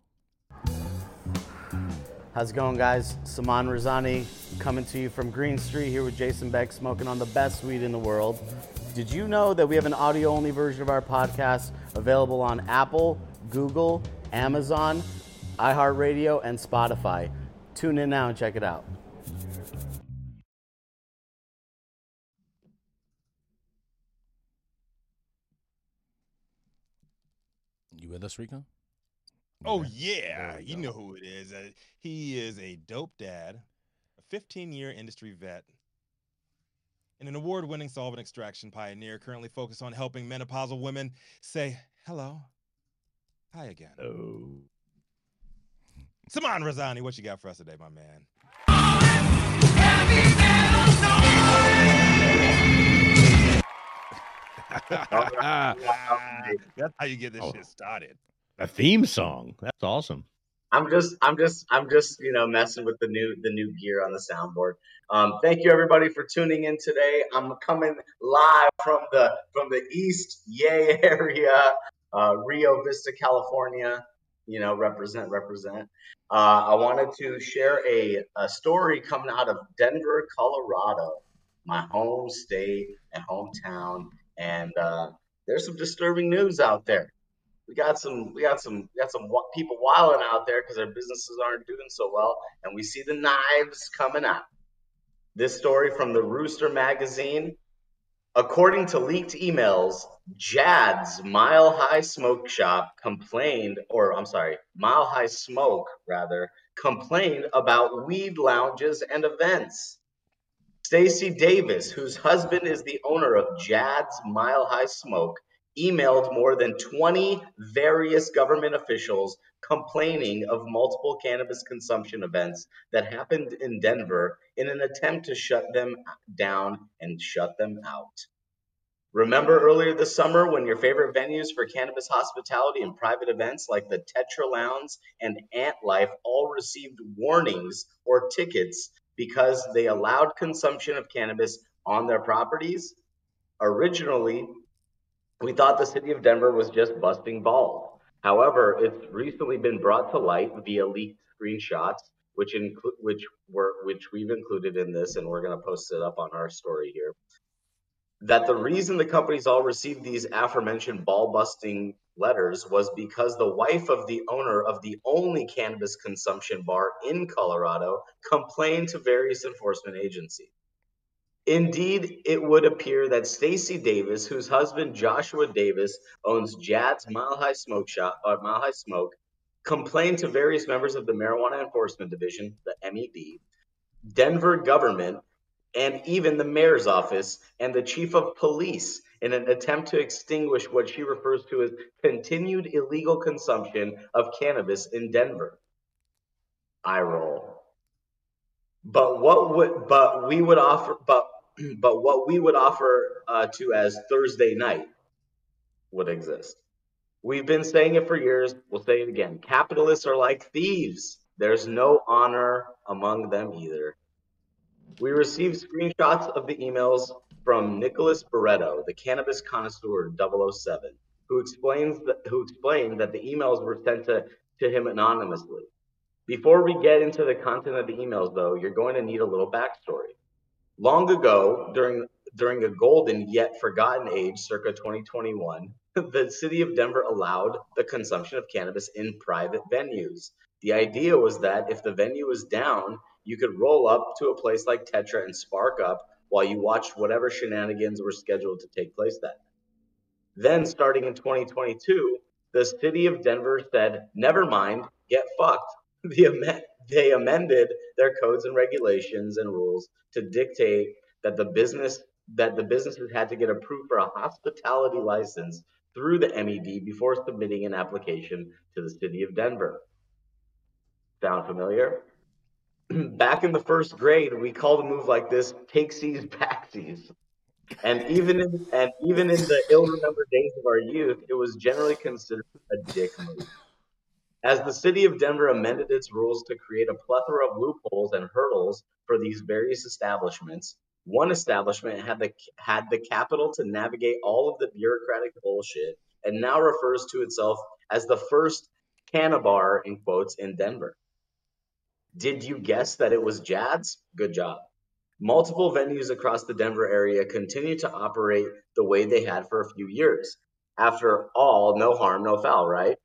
How's it going, guys? Saman Razani coming to you from Green Street here with Jason Beck, smoking on the best weed in the world. Did you know that we have an audio only version of our podcast available on Apple, Google, Amazon, iHeartRadio, and Spotify? Tune in now and check it out. You with us, Rico? Oh yeah, you know who it is. Uh, he is a dope dad, a 15-year industry vet, and an award-winning solvent extraction pioneer. Currently focused on helping menopausal women say hello, hi again. Oh. Saman Razani, what you got for us today, my man? That's how you get this Oh. shit started. A theme song. That's awesome. I'm just, I'm just, I'm just, you know, messing with the new, the new gear on the soundboard. Um, thank you everybody for tuning in today. I'm coming live from the from the East Yay area, uh, Rio Vista, California. You know, represent, represent. Uh, I wanted to share a, a story coming out of Denver, Colorado, my home state and hometown. And uh, there's some disturbing news out there we got some we got some we got some people wilding out there because their businesses aren't doing so well and we see the knives coming out. This story from the rooster magazine. According to leaked emails jad's mile high smoke shop complained or i'm sorry mile high smoke rather complained about weed lounges and events. Stacy davis whose husband is the owner of jad's mile high smoke emailed more than 20 various government officials complaining of multiple cannabis consumption events that happened in Denver in an attempt to shut them down and shut them out. Remember earlier this summer when your favorite venues for cannabis hospitality and private events like the Tetra Lounge and Ant Life all received warnings or tickets because they allowed consumption of cannabis on their properties? Originally, we thought the city of Denver was just busting balls. However, it's recently been brought to light via leaked screenshots, which which were which we've included in this, and we're going to post it up on our story here. That the reason the companies all received these aforementioned ball busting letters was because the wife of the owner of the only cannabis consumption bar in Colorado complained to various enforcement agencies. Indeed, it would appear that Stacy Davis, whose husband Joshua Davis owns Jad's Mile High Smoke Shop or uh, Mile High Smoke, complained to various members of the Marijuana Enforcement Division, the MED, Denver government, and even the mayor's office and the chief of police in an attempt to extinguish what she refers to as continued illegal consumption of cannabis in Denver. I roll. But what would but we would offer but but what we would offer uh, to as Thursday night would exist. We've been saying it for years. We'll say it again. Capitalists are like thieves. There's no honor among them either. We received screenshots of the emails from Nicholas Barreto, the cannabis connoisseur 007, who explains that, who explained that the emails were sent to, to him anonymously. Before we get into the content of the emails, though, you're going to need a little backstory. Long ago, during during a golden yet forgotten age, circa 2021, the city of Denver allowed the consumption of cannabis in private venues. The idea was that if the venue was down, you could roll up to a place like Tetra and spark up while you watched whatever shenanigans were scheduled to take place that night. Then, starting in 2022, the city of Denver said, never mind, get fucked. The, they amended their codes and regulations and rules to dictate that the business that the businesses had to get approved for a hospitality license through the MED before submitting an application to the city of Denver. Sound familiar? Back in the first grade, we called a move like this takesies backsies. And even in and even in the ill-remembered days of our youth, it was generally considered a dick move. As the city of Denver amended its rules to create a plethora of loopholes and hurdles for these various establishments, one establishment had the had the capital to navigate all of the bureaucratic bullshit and now refers to itself as the first cannabar in quotes in Denver. Did you guess that it was Jad's? Good job. Multiple venues across the Denver area continue to operate the way they had for a few years. After all, no harm, no foul, right?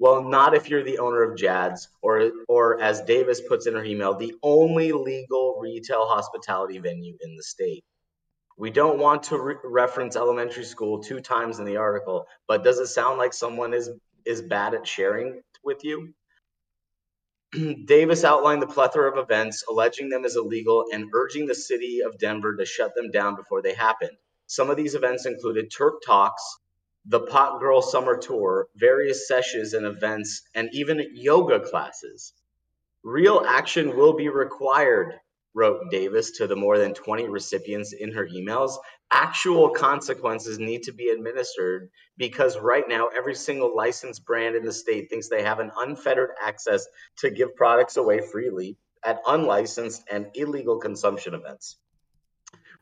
Well, not if you're the owner of Jad's, or or as Davis puts in her email, the only legal retail hospitality venue in the state. We don't want to re- reference elementary school two times in the article, but does it sound like someone is is bad at sharing with you? Davis outlined the plethora of events, alleging them as illegal and urging the city of Denver to shut them down before they happened. Some of these events included Terp Talks, the Pot Girl Summer Tour, various sessions and events, and even yoga classes. Real action will be required, wrote Davis to the more than 20 recipients in her emails. Actual consequences need to be administered because right now, every single licensed brand in the state thinks they have an unfettered access to give products away freely at unlicensed and illegal consumption events.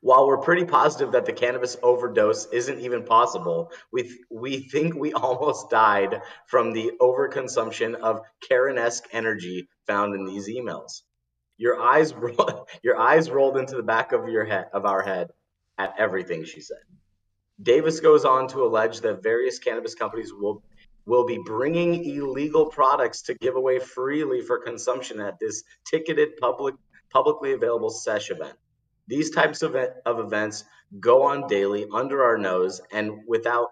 While we're pretty positive that the cannabis overdose isn't even possible, we th- we think we almost died from the overconsumption of Karen-esque energy found in these emails. Your eyes ro- your eyes rolled into the back of your head of our head at everything she said. Davis goes on to allege that various cannabis companies will will be bringing illegal products to give away freely for consumption at this ticketed public publicly available sesh event. These types of, of events go on daily under our nose and without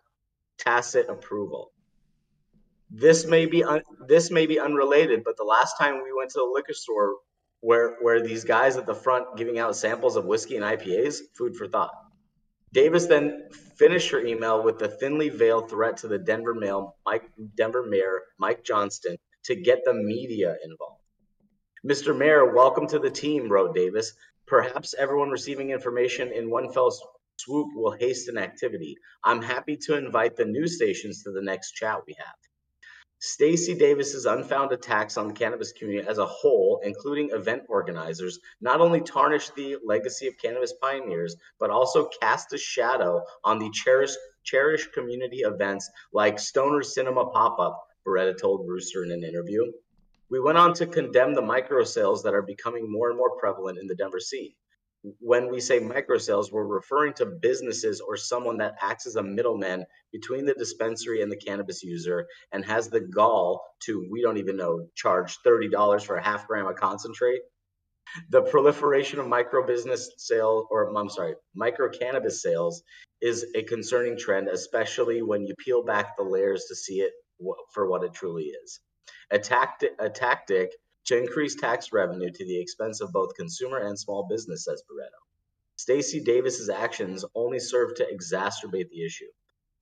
tacit approval. This may be un, this may be unrelated, but the last time we went to the liquor store where where these guys at the front giving out samples of whiskey and IPAs, food for thought. Davis then finished her email with the thinly veiled threat to the Denver Mail, Mike, Denver Mayor Mike Johnston to get the media involved. Mr. Mayor, welcome to the team, wrote Davis. Perhaps everyone receiving information in one fell swoop will hasten activity. I'm happy to invite the news stations to the next chat we have. Stacey Davis's unfounded attacks on the cannabis community as a whole, including event organizers, not only tarnished the legacy of cannabis pioneers, but also cast a shadow on the cherished, cherished community events like Stoner Cinema Pop Up, Barreto told Rooster in an interview. We went on to condemn the micro sales that are becoming more and more prevalent in the Denver scene when we say micro sales, we're referring to businesses or someone that acts as a middleman between the dispensary and the cannabis user and has the gall to, we don't even know, charge $30 for a half gram of concentrate. The proliferation of micro business sales, or I'm sorry, micro cannabis sales is a concerning trend, especially when you peel back the layers to see it for what it truly is. A tactic, a tactic to increase tax revenue to the expense of both consumer and small business, says Barreto. Stacey Davis's actions only serve to exacerbate the issue.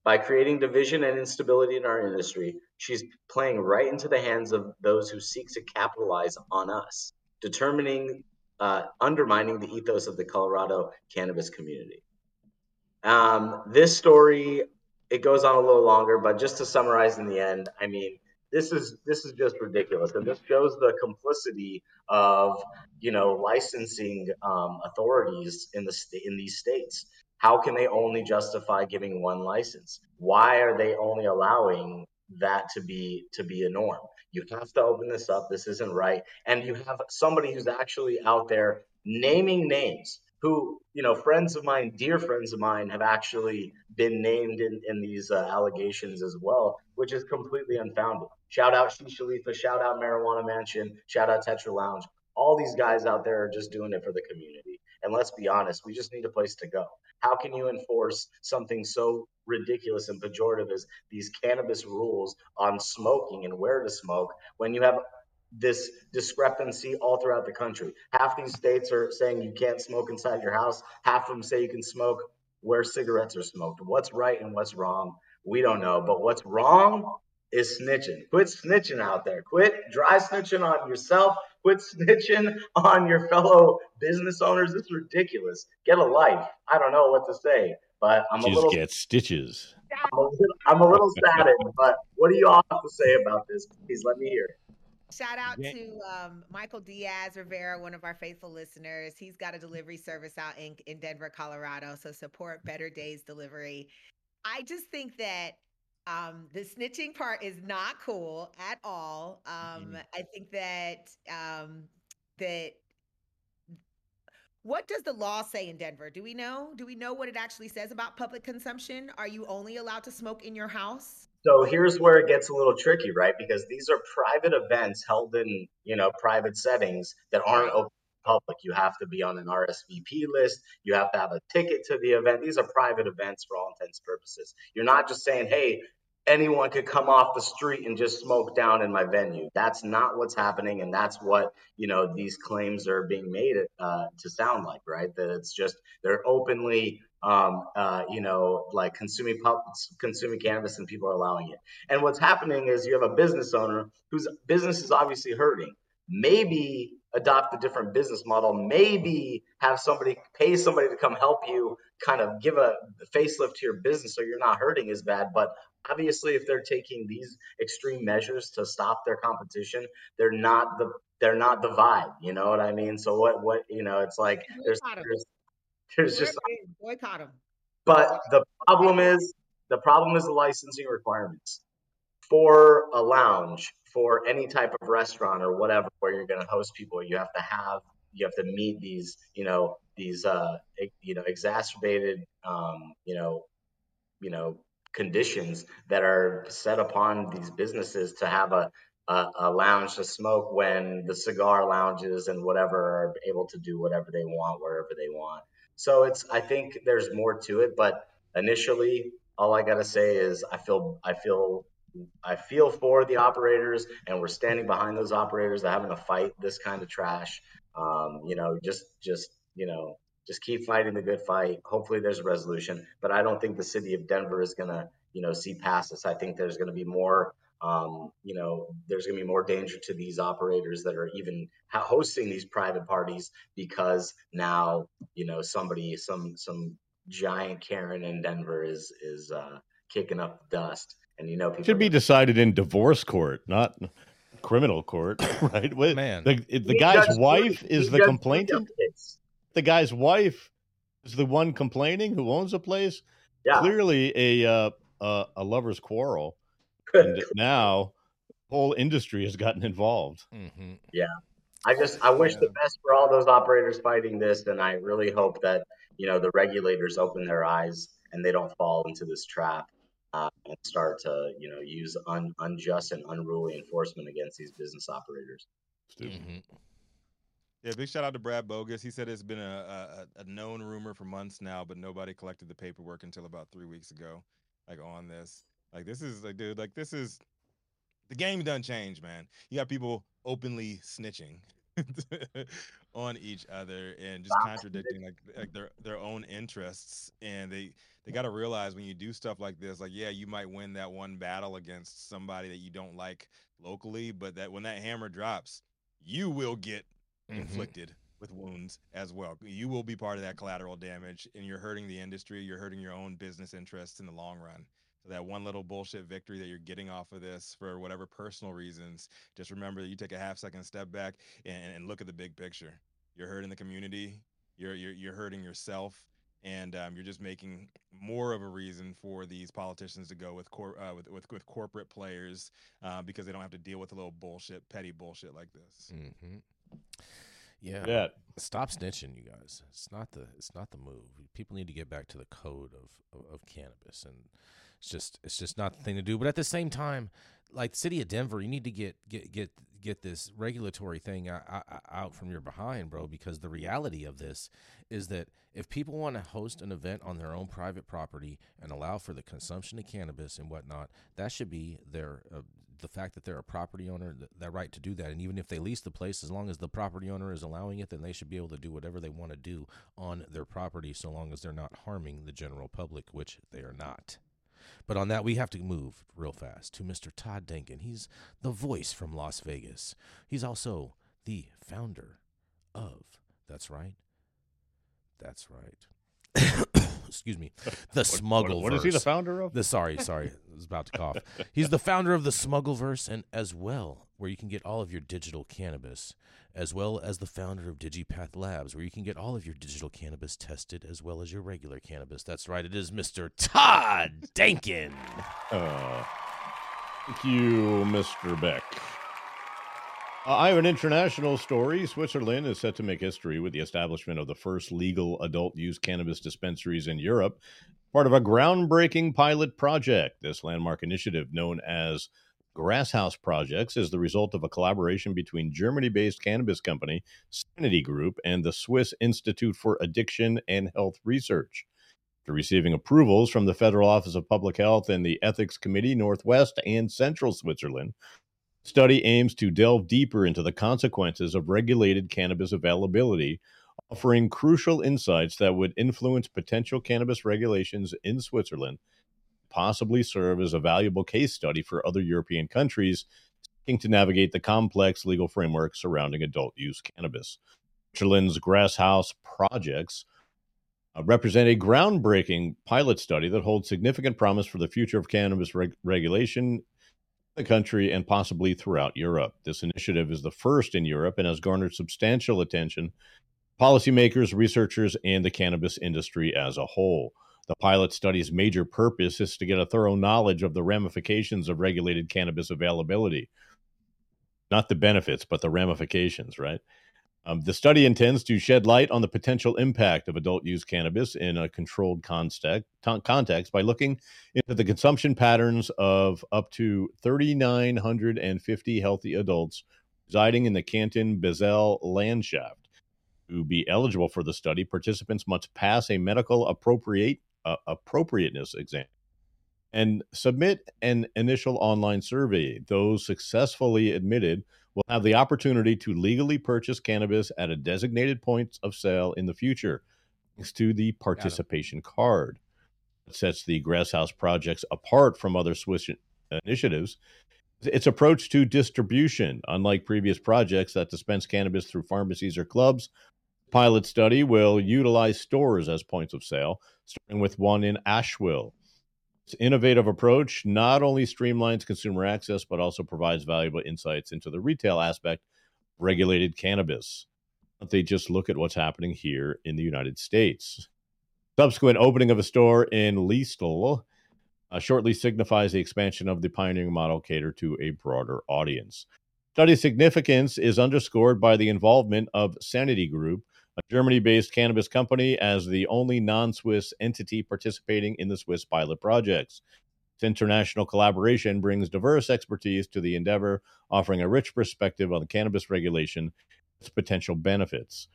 By creating division and instability in our industry, she's playing right into the hands of those who seek to capitalize on us, determining, uh, undermining the ethos of the Colorado cannabis community. Um, this story, it goes on a little longer, but just to summarize in the end, I mean, this is this is just ridiculous, and this shows the complicity of you know licensing um, authorities in the st- in these states. How can they only justify giving one license? Why are they only allowing that to be to be a norm? You have to open this up. This isn't right. And you have somebody who's actually out there naming names who, you know, friends of mine, dear friends of mine, have actually been named in, in these uh, allegations as well, which is completely unfounded. Shout out She Shalifa, shout out Marijuana Mansion, shout out Tetra Lounge. All these guys out there are just doing it for the community. And let's be honest, we just need a place to go. How can you enforce something so ridiculous and pejorative as these cannabis rules on smoking and where to smoke when you have this discrepancy all throughout the country. Half these states are saying you can't smoke inside your house. Half of them say you can smoke where cigarettes are smoked. What's right and what's wrong? We don't know. But what's wrong is snitching. Quit snitching out there. Quit dry snitching on yourself. Quit snitching on your fellow business owners. It's ridiculous. Get a life. I don't know what to say, but I'm Just a little get stitches. I'm a little, I'm a little saddened. But what do you all have to say about this? Please let me hear. Shout out to um, Michael Diaz Rivera, one of our faithful listeners. He's got a delivery service out in, in Denver, Colorado. So support Better Days Delivery. I just think that um, the snitching part is not cool at all. Um, mm-hmm. I think that um, that what does the law say in Denver? Do we know? Do we know what it actually says about public consumption? Are you only allowed to smoke in your house? So here's where it gets a little tricky, right? Because these are private events held in, you know, private settings that aren't open to the public. You have to be on an RSVP list. You have to have a ticket to the event. These are private events for all intents purposes. You're not just saying, hey, anyone could come off the street and just smoke down in my venue. That's not what's happening, and that's what you know these claims are being made uh, to sound like, right? That it's just they're openly um, uh, you know, like consuming consuming cannabis and people are allowing it. And what's happening is you have a business owner whose business is obviously hurting. Maybe adopt a different business model. Maybe have somebody pay somebody to come help you, kind of give a facelift to your business so you're not hurting as bad. But obviously, if they're taking these extreme measures to stop their competition, they're not the they're not the vibe. You know what I mean? So what what you know? It's like there's there's there's just boycott them. But the problem is the problem is the licensing requirements for a lounge, for any type of restaurant or whatever where you're going to host people. You have to have you have to meet these you know these uh you know exacerbated um you know you know conditions that are set upon these businesses to have a a, a, lounge to smoke when the cigar lounges and whatever are able to do whatever they want wherever they want. So it's I think there's more to it, but initially all I gotta say is I feel I feel I feel for the operators, and we're standing behind those operators that having to fight this kind of trash. Um, you know, just just you know, just keep fighting the good fight. Hopefully, there's a resolution. But I don't think the city of Denver is gonna, you know, see past this. I think there's gonna be more. Um, you know, there's going to be more danger to these operators that are even hosting these private parties because now, you know, somebody, some some giant Karen in Denver is is uh, kicking up dust, and you know, people should be decided in divorce court, not criminal court, right? Man, the the guy's wife is the complainant. The guy's wife is the one complaining who owns the place. Yeah. Clearly, a uh, uh, a lover's quarrel, and now whole industry has gotten involved. Mm-hmm. Yeah, I just I wish yeah. the best for all those operators fighting this, and I really hope that you know the regulators open their eyes and they don't fall into this trap uh, and start to you know use un, unjust and unruly enforcement against these business operators. Mm-hmm. Yeah, big shout out to Brad Bogus. He said it's been a, a, a known rumor for months now, but nobody collected the paperwork until about three weeks ago, like on this. Like this is like, dude, like this is the game done change, man. You got people openly snitching on each other and just contradicting like like their their own interests and they they got to realize when you do stuff like this like yeah you might win that one battle against somebody that you don't like locally but that when that hammer drops you will get mm-hmm. inflicted with wounds as well you will be part of that collateral damage and you're hurting the industry you're hurting your own business interests in the long run so that one little bullshit victory that you're getting off of this for whatever personal reasons, just remember that you take a half second step back and, and look at the big picture. You're hurting the community. You're you're, you're hurting yourself, and um, you're just making more of a reason for these politicians to go with cor- uh, with, with, with corporate players uh, because they don't have to deal with a little bullshit, petty bullshit like this. Mm-hmm. Yeah. yeah. Stop snitching, you guys. It's not the it's not the move. People need to get back to the code of, of, of cannabis and it's just it's just not the thing to do. But at the same time, like the city of Denver, you need to get get get get this regulatory thing out from your behind, bro. Because the reality of this is that if people want to host an event on their own private property and allow for the consumption of cannabis and whatnot, that should be their uh, the fact that they're a property owner, that right to do that. And even if they lease the place, as long as the property owner is allowing it, then they should be able to do whatever they want to do on their property, so long as they're not harming the general public, which they are not. But on that, we have to move real fast to Mr. Todd Denkin. He's the voice from Las Vegas. He's also the founder of, that's right, that's right. Excuse me, the Smuggle. What, is he the founder of? The sorry, sorry, I was about to cough. He's the founder of the Smuggleverse, and as well, where you can get all of your digital cannabis as well as the founder of Digipath Labs, where you can get all of your digital cannabis tested as well as your regular cannabis. That's right, it is Mr. Todd Denkin. Uh, thank you, Mr. Beck. Uh, I have an international story. Switzerland is set to make history with the establishment of the first legal adult use cannabis dispensaries in Europe, part of a groundbreaking pilot project. This landmark initiative, known as Grashaus Projects is the result of a collaboration between Germany based cannabis company Sanity Group and the Swiss Institute for Addiction and Health Research. After receiving approvals from the Federal Office of Public Health and the Ethics Committee Northwest and Central Switzerland, study aims to delve deeper into the consequences of regulated cannabis availability, offering crucial insights that would influence potential cannabis regulations in Switzerland possibly serve as a valuable case study for other European countries seeking to navigate the complex legal framework surrounding adult use cannabis. Switzerland's Grashaus projects uh, represent a groundbreaking pilot study that holds significant promise for the future of cannabis reg- regulation the country and possibly throughout Europe. This initiative is the first in Europe and has garnered substantial attention policymakers, researchers, and the cannabis industry as a whole. The pilot study's major purpose is to get a thorough knowledge of the ramifications of regulated cannabis availability. Not the benefits, but the ramifications, right? Um, the study intends to shed light on the potential impact of adult use cannabis in a controlled context, context by looking into the consumption patterns of up to 3,950 healthy adults residing in the Canton Basel landschaft. To be eligible for the study, participants must pass a medical appropriate uh, appropriateness exam and submit an initial online survey. Those successfully admitted will have the opportunity to legally purchase cannabis at a designated point of sale in the future. thanks to the participation card. It sets the Grashaus projects apart from other Swiss initiatives. Its approach to distribution, unlike previous projects that dispense cannabis through pharmacies or clubs, pilot study will utilize stores as points of sale, starting with one in Allschwil. Innovative approach not only streamlines consumer access, but also provides valuable insights into the retail aspect of regulated cannabis. They just look at what's happening here in the United States. Subsequent opening of a store in Liestal uh, shortly signifies the expansion of the pioneering model cater to a broader audience. Study significance is underscored by the involvement of Sanity Group, a Germany based cannabis company, as the only non Swiss entity participating in the Swiss pilot projects. This international collaboration brings diverse expertise to the endeavor, offering a rich perspective on cannabis regulation and its potential benefits.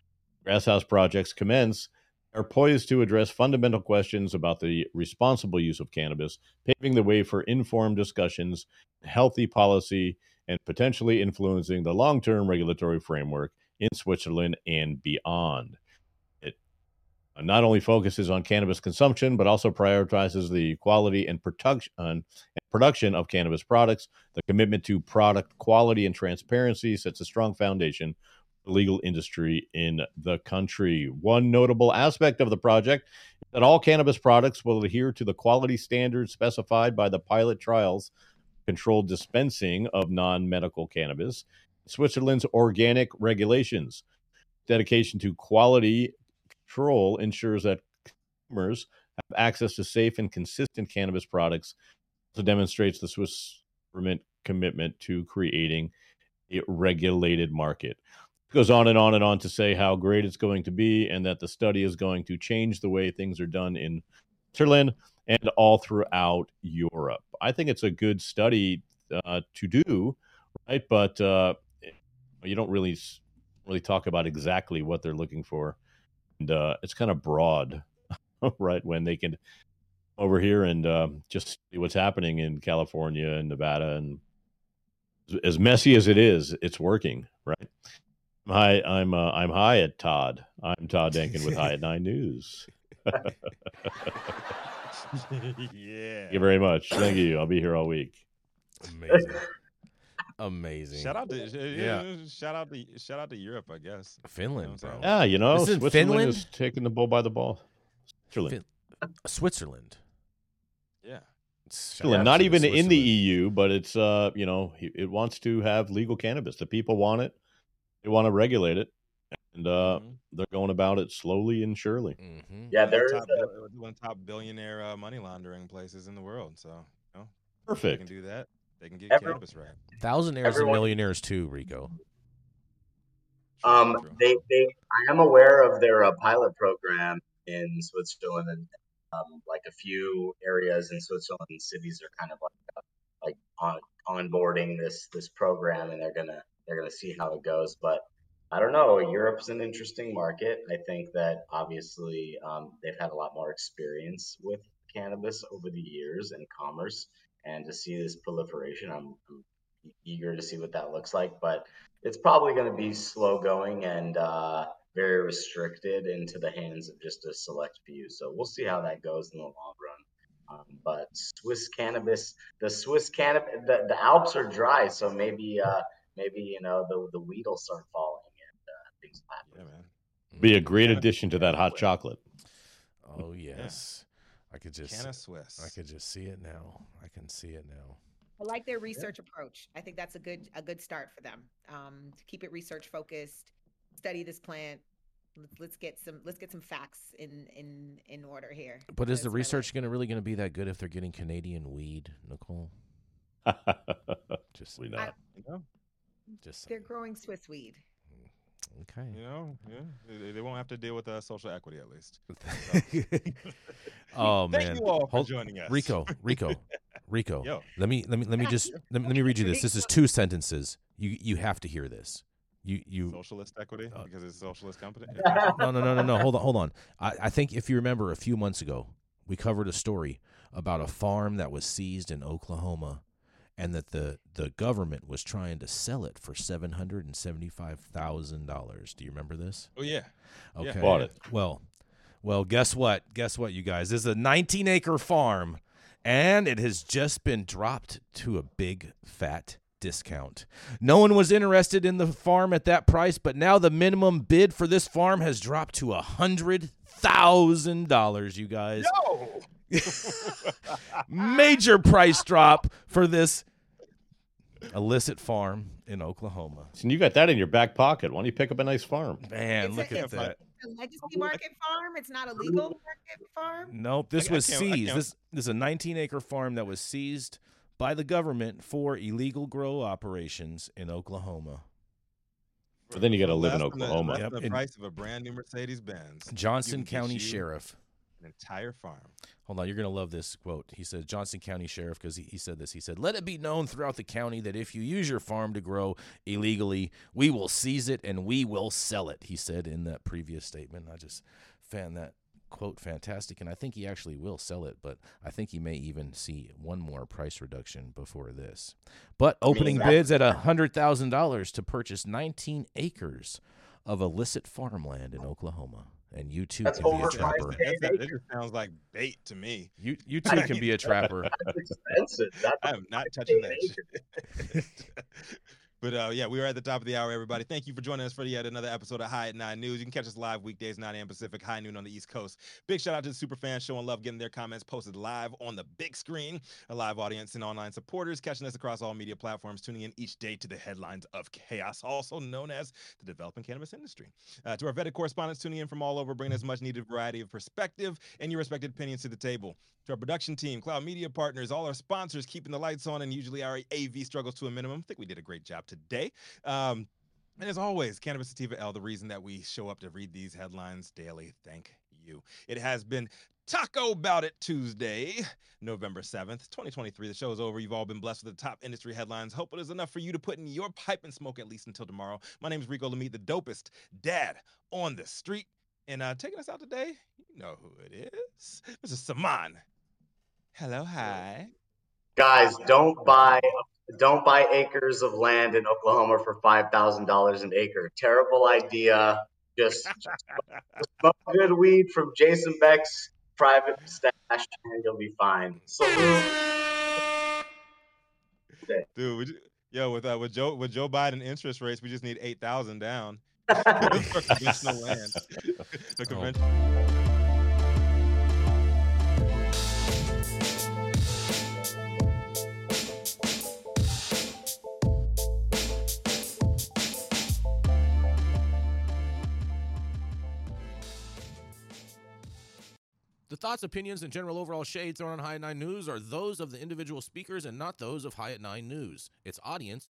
Grashaus projects commence are poised to address fundamental questions about the responsible use of cannabis, paving the way for informed discussions, healthy policy, and potentially influencing the long term regulatory framework in Switzerland and beyond. It uh, not only focuses on cannabis consumption, but also prioritizes the quality and production, uh, and production of cannabis products. The commitment to product quality and transparency sets a strong foundation for the legal industry in the country. One notable aspect of the project is that all cannabis products will adhere to the quality standards specified by the pilot trials controlled dispensing of non medical cannabis, Switzerland's organic regulations. Dedication to quality control ensures that consumers have access to safe and consistent cannabis products. Also demonstrates the Swiss government commitment to creating a regulated market It goes on and on and on to say how great it's going to be and that the study is going to change the way things are done in Switzerland and all throughout Europe. I think it's a good study uh, to do, right? But uh, you don't really really talk about exactly what they're looking for, and uh, it's kind of broad, right? When they can over here and uh, just see what's happening in California and Nevada, and as messy as it is, it's working, right? Hi, I'm uh, I'm high at Todd. I'm Todd Denkin with High at Nine News. yeah. Thank you very much. Thank you. I'll be here all week. Amazing. Amazing. Shout out to Yeah. yeah. Shout out to shout out to Europe, I guess. Finland, You know bro. Yeah, you know, This is Switzerland Finland? is taking the bull by the ball. Switzerland, Fin- Switzerland. Yeah. Shout Switzerland, not to even in the EU, but it's uh, you know, it it wants to have legal cannabis. The people want it. They want to regulate it, and uh, Mhm. they're going about it slowly and surely. Mhm. Yeah, One of the there's top, a, one of the top billionaire uh, money laundering places in the world. So, you know, they Perfect. can do that. They can get Every- cannabis right. Thousandaires and millionaires too, Rico. True, Um, true. they, they, I am aware of their uh, pilot program in Switzerland, and um, like a few areas in Switzerland cities are kind of like uh, like on onboarding this this program, and they're gonna they're gonna see how it goes. But I don't know. Europe's an interesting market. I think that obviously um, they've had a lot more experience with cannabis over the years and commerce, and to see this proliferation, I'm, I'm eager to see what that looks like. But it's probably going to be slow going and uh, very restricted into the hands of just a select few. So we'll see how that goes in the long run. Um, but Swiss cannabis, the Swiss cannabis, the, the Alps are dry, so maybe uh, maybe you know the the weed will start falling and uh, things happen. Yeah, man. Be a great Canna- addition to that hot chocolate. Oh yes. I could just Canna Swiss. I could just see it now. I can see it now. I like their research approach. I think that's a good a good start for them. Um, to keep it research focused, study this plant. Let's, let's get some let's get some facts in in in order here. But is the what I like. research going to really going to be that good if they're getting Canadian weed, Nicole? Just Probably not. You know, just They're growing Swiss weed. Okay. you know, yeah. They, they won't have to deal with uh, social equity at least. oh Thank man. you all for joining us. Rico, Rico, Rico. Yo. Let me let me let me just let me, let me read you this. This is two sentences. You you have to hear this. You you Socialist equity Uh, because it's a socialist company. no, no, no, no, no. Hold on, hold on. I, I think if you remember a few months ago, we covered a story about a farm that was seized in Oklahoma, and that the the government was trying to sell it for seven hundred and seventy five thousand dollars. Do you remember this? oh yeah. Yeah. Okay. Bought it. Well, Well, guess what? Guess what, you guys? This is a 19 acre farm, and it has just been dropped to a big fat discount. No one was interested in the farm at that price, but now the minimum bid for this farm has dropped to a hundred thousand dollars. You guys, No. Major price drop for this illicit farm in Oklahoma. And you got that in your back pocket. Why don't you pick up a nice farm? Man, It's look a- at it's a- that. A legacy market farm. It's not a legal market farm. Nope, this I was I seized. This, this is a 19 acre farm that was seized by the government for illegal grow operations in Oklahoma. But then you got to live in Less than the- Oklahoma. Yep, the price of a brand new Mercedes Benz. Johnson get County you- Sheriff. An entire farm. Hold on, you're going to love this quote. He said, Johnson County Sheriff, because he, he said this. He said, Let it be known throughout the county that if you use your farm to grow illegally, we will seize it and we will sell it, he said in that previous statement. I just found that quote fantastic, and I think he actually will sell it, but I think he may even see one more price reduction before this. But opening bids at a $100,000 to purchase 19 acres of illicit farmland in Oklahoma. And you too That's can be a trapper. That That's- just sounds like bait to me. You you too can be a trapper. That's expensive. That's I am not touching that shit. But uh, yeah, we are at the top of the hour, everybody. Thank you for joining us for yet another episode of High at Nine News. You can catch us live weekdays, 9 a.m. Pacific, high noon on the East Coast. Big shout out to the super fans showing love, getting their comments posted live on the big screen. A live audience and online supporters catching us across all media platforms, tuning in each day to the headlines of chaos, also known as the developing cannabis industry. Uh, to our vetted correspondents tuning in from all over, bringing us much needed variety of perspective and your respected opinions to the table. To our production team, Cloud Media Partners, all our sponsors keeping the lights on and usually our AV struggles to a minimum. I think we did a great job today. Um, and as always, Cannabis Sativa L, the reason that we show up to read these headlines daily. Thank you. It has been Taco About It Tuesday, November 7th, 2023. The show is over. You've all been blessed with the top industry headlines. Hope it is enough for you to put in your pipe and smoke at least until tomorrow. My name is Rico Lamitte, the dopest dad on the street. And uh, taking us out today, you know who it is. Mr. Saman. Hello, hi. guys, don't buy don't buy acres of land in Oklahoma for five thousand dollars an acre. Terrible idea. Just, just smoke good weed from Jason Beck's private stash, and you'll be fine. Salute. Dude, would you, yo, with uh, with Joe with Joe Biden interest rates, we just need eight thousand down for conventional land. The convention- The thoughts, opinions, and general overall shades thrown on High at Nine News are those of the individual speakers and not those of High at Nine News, its audience,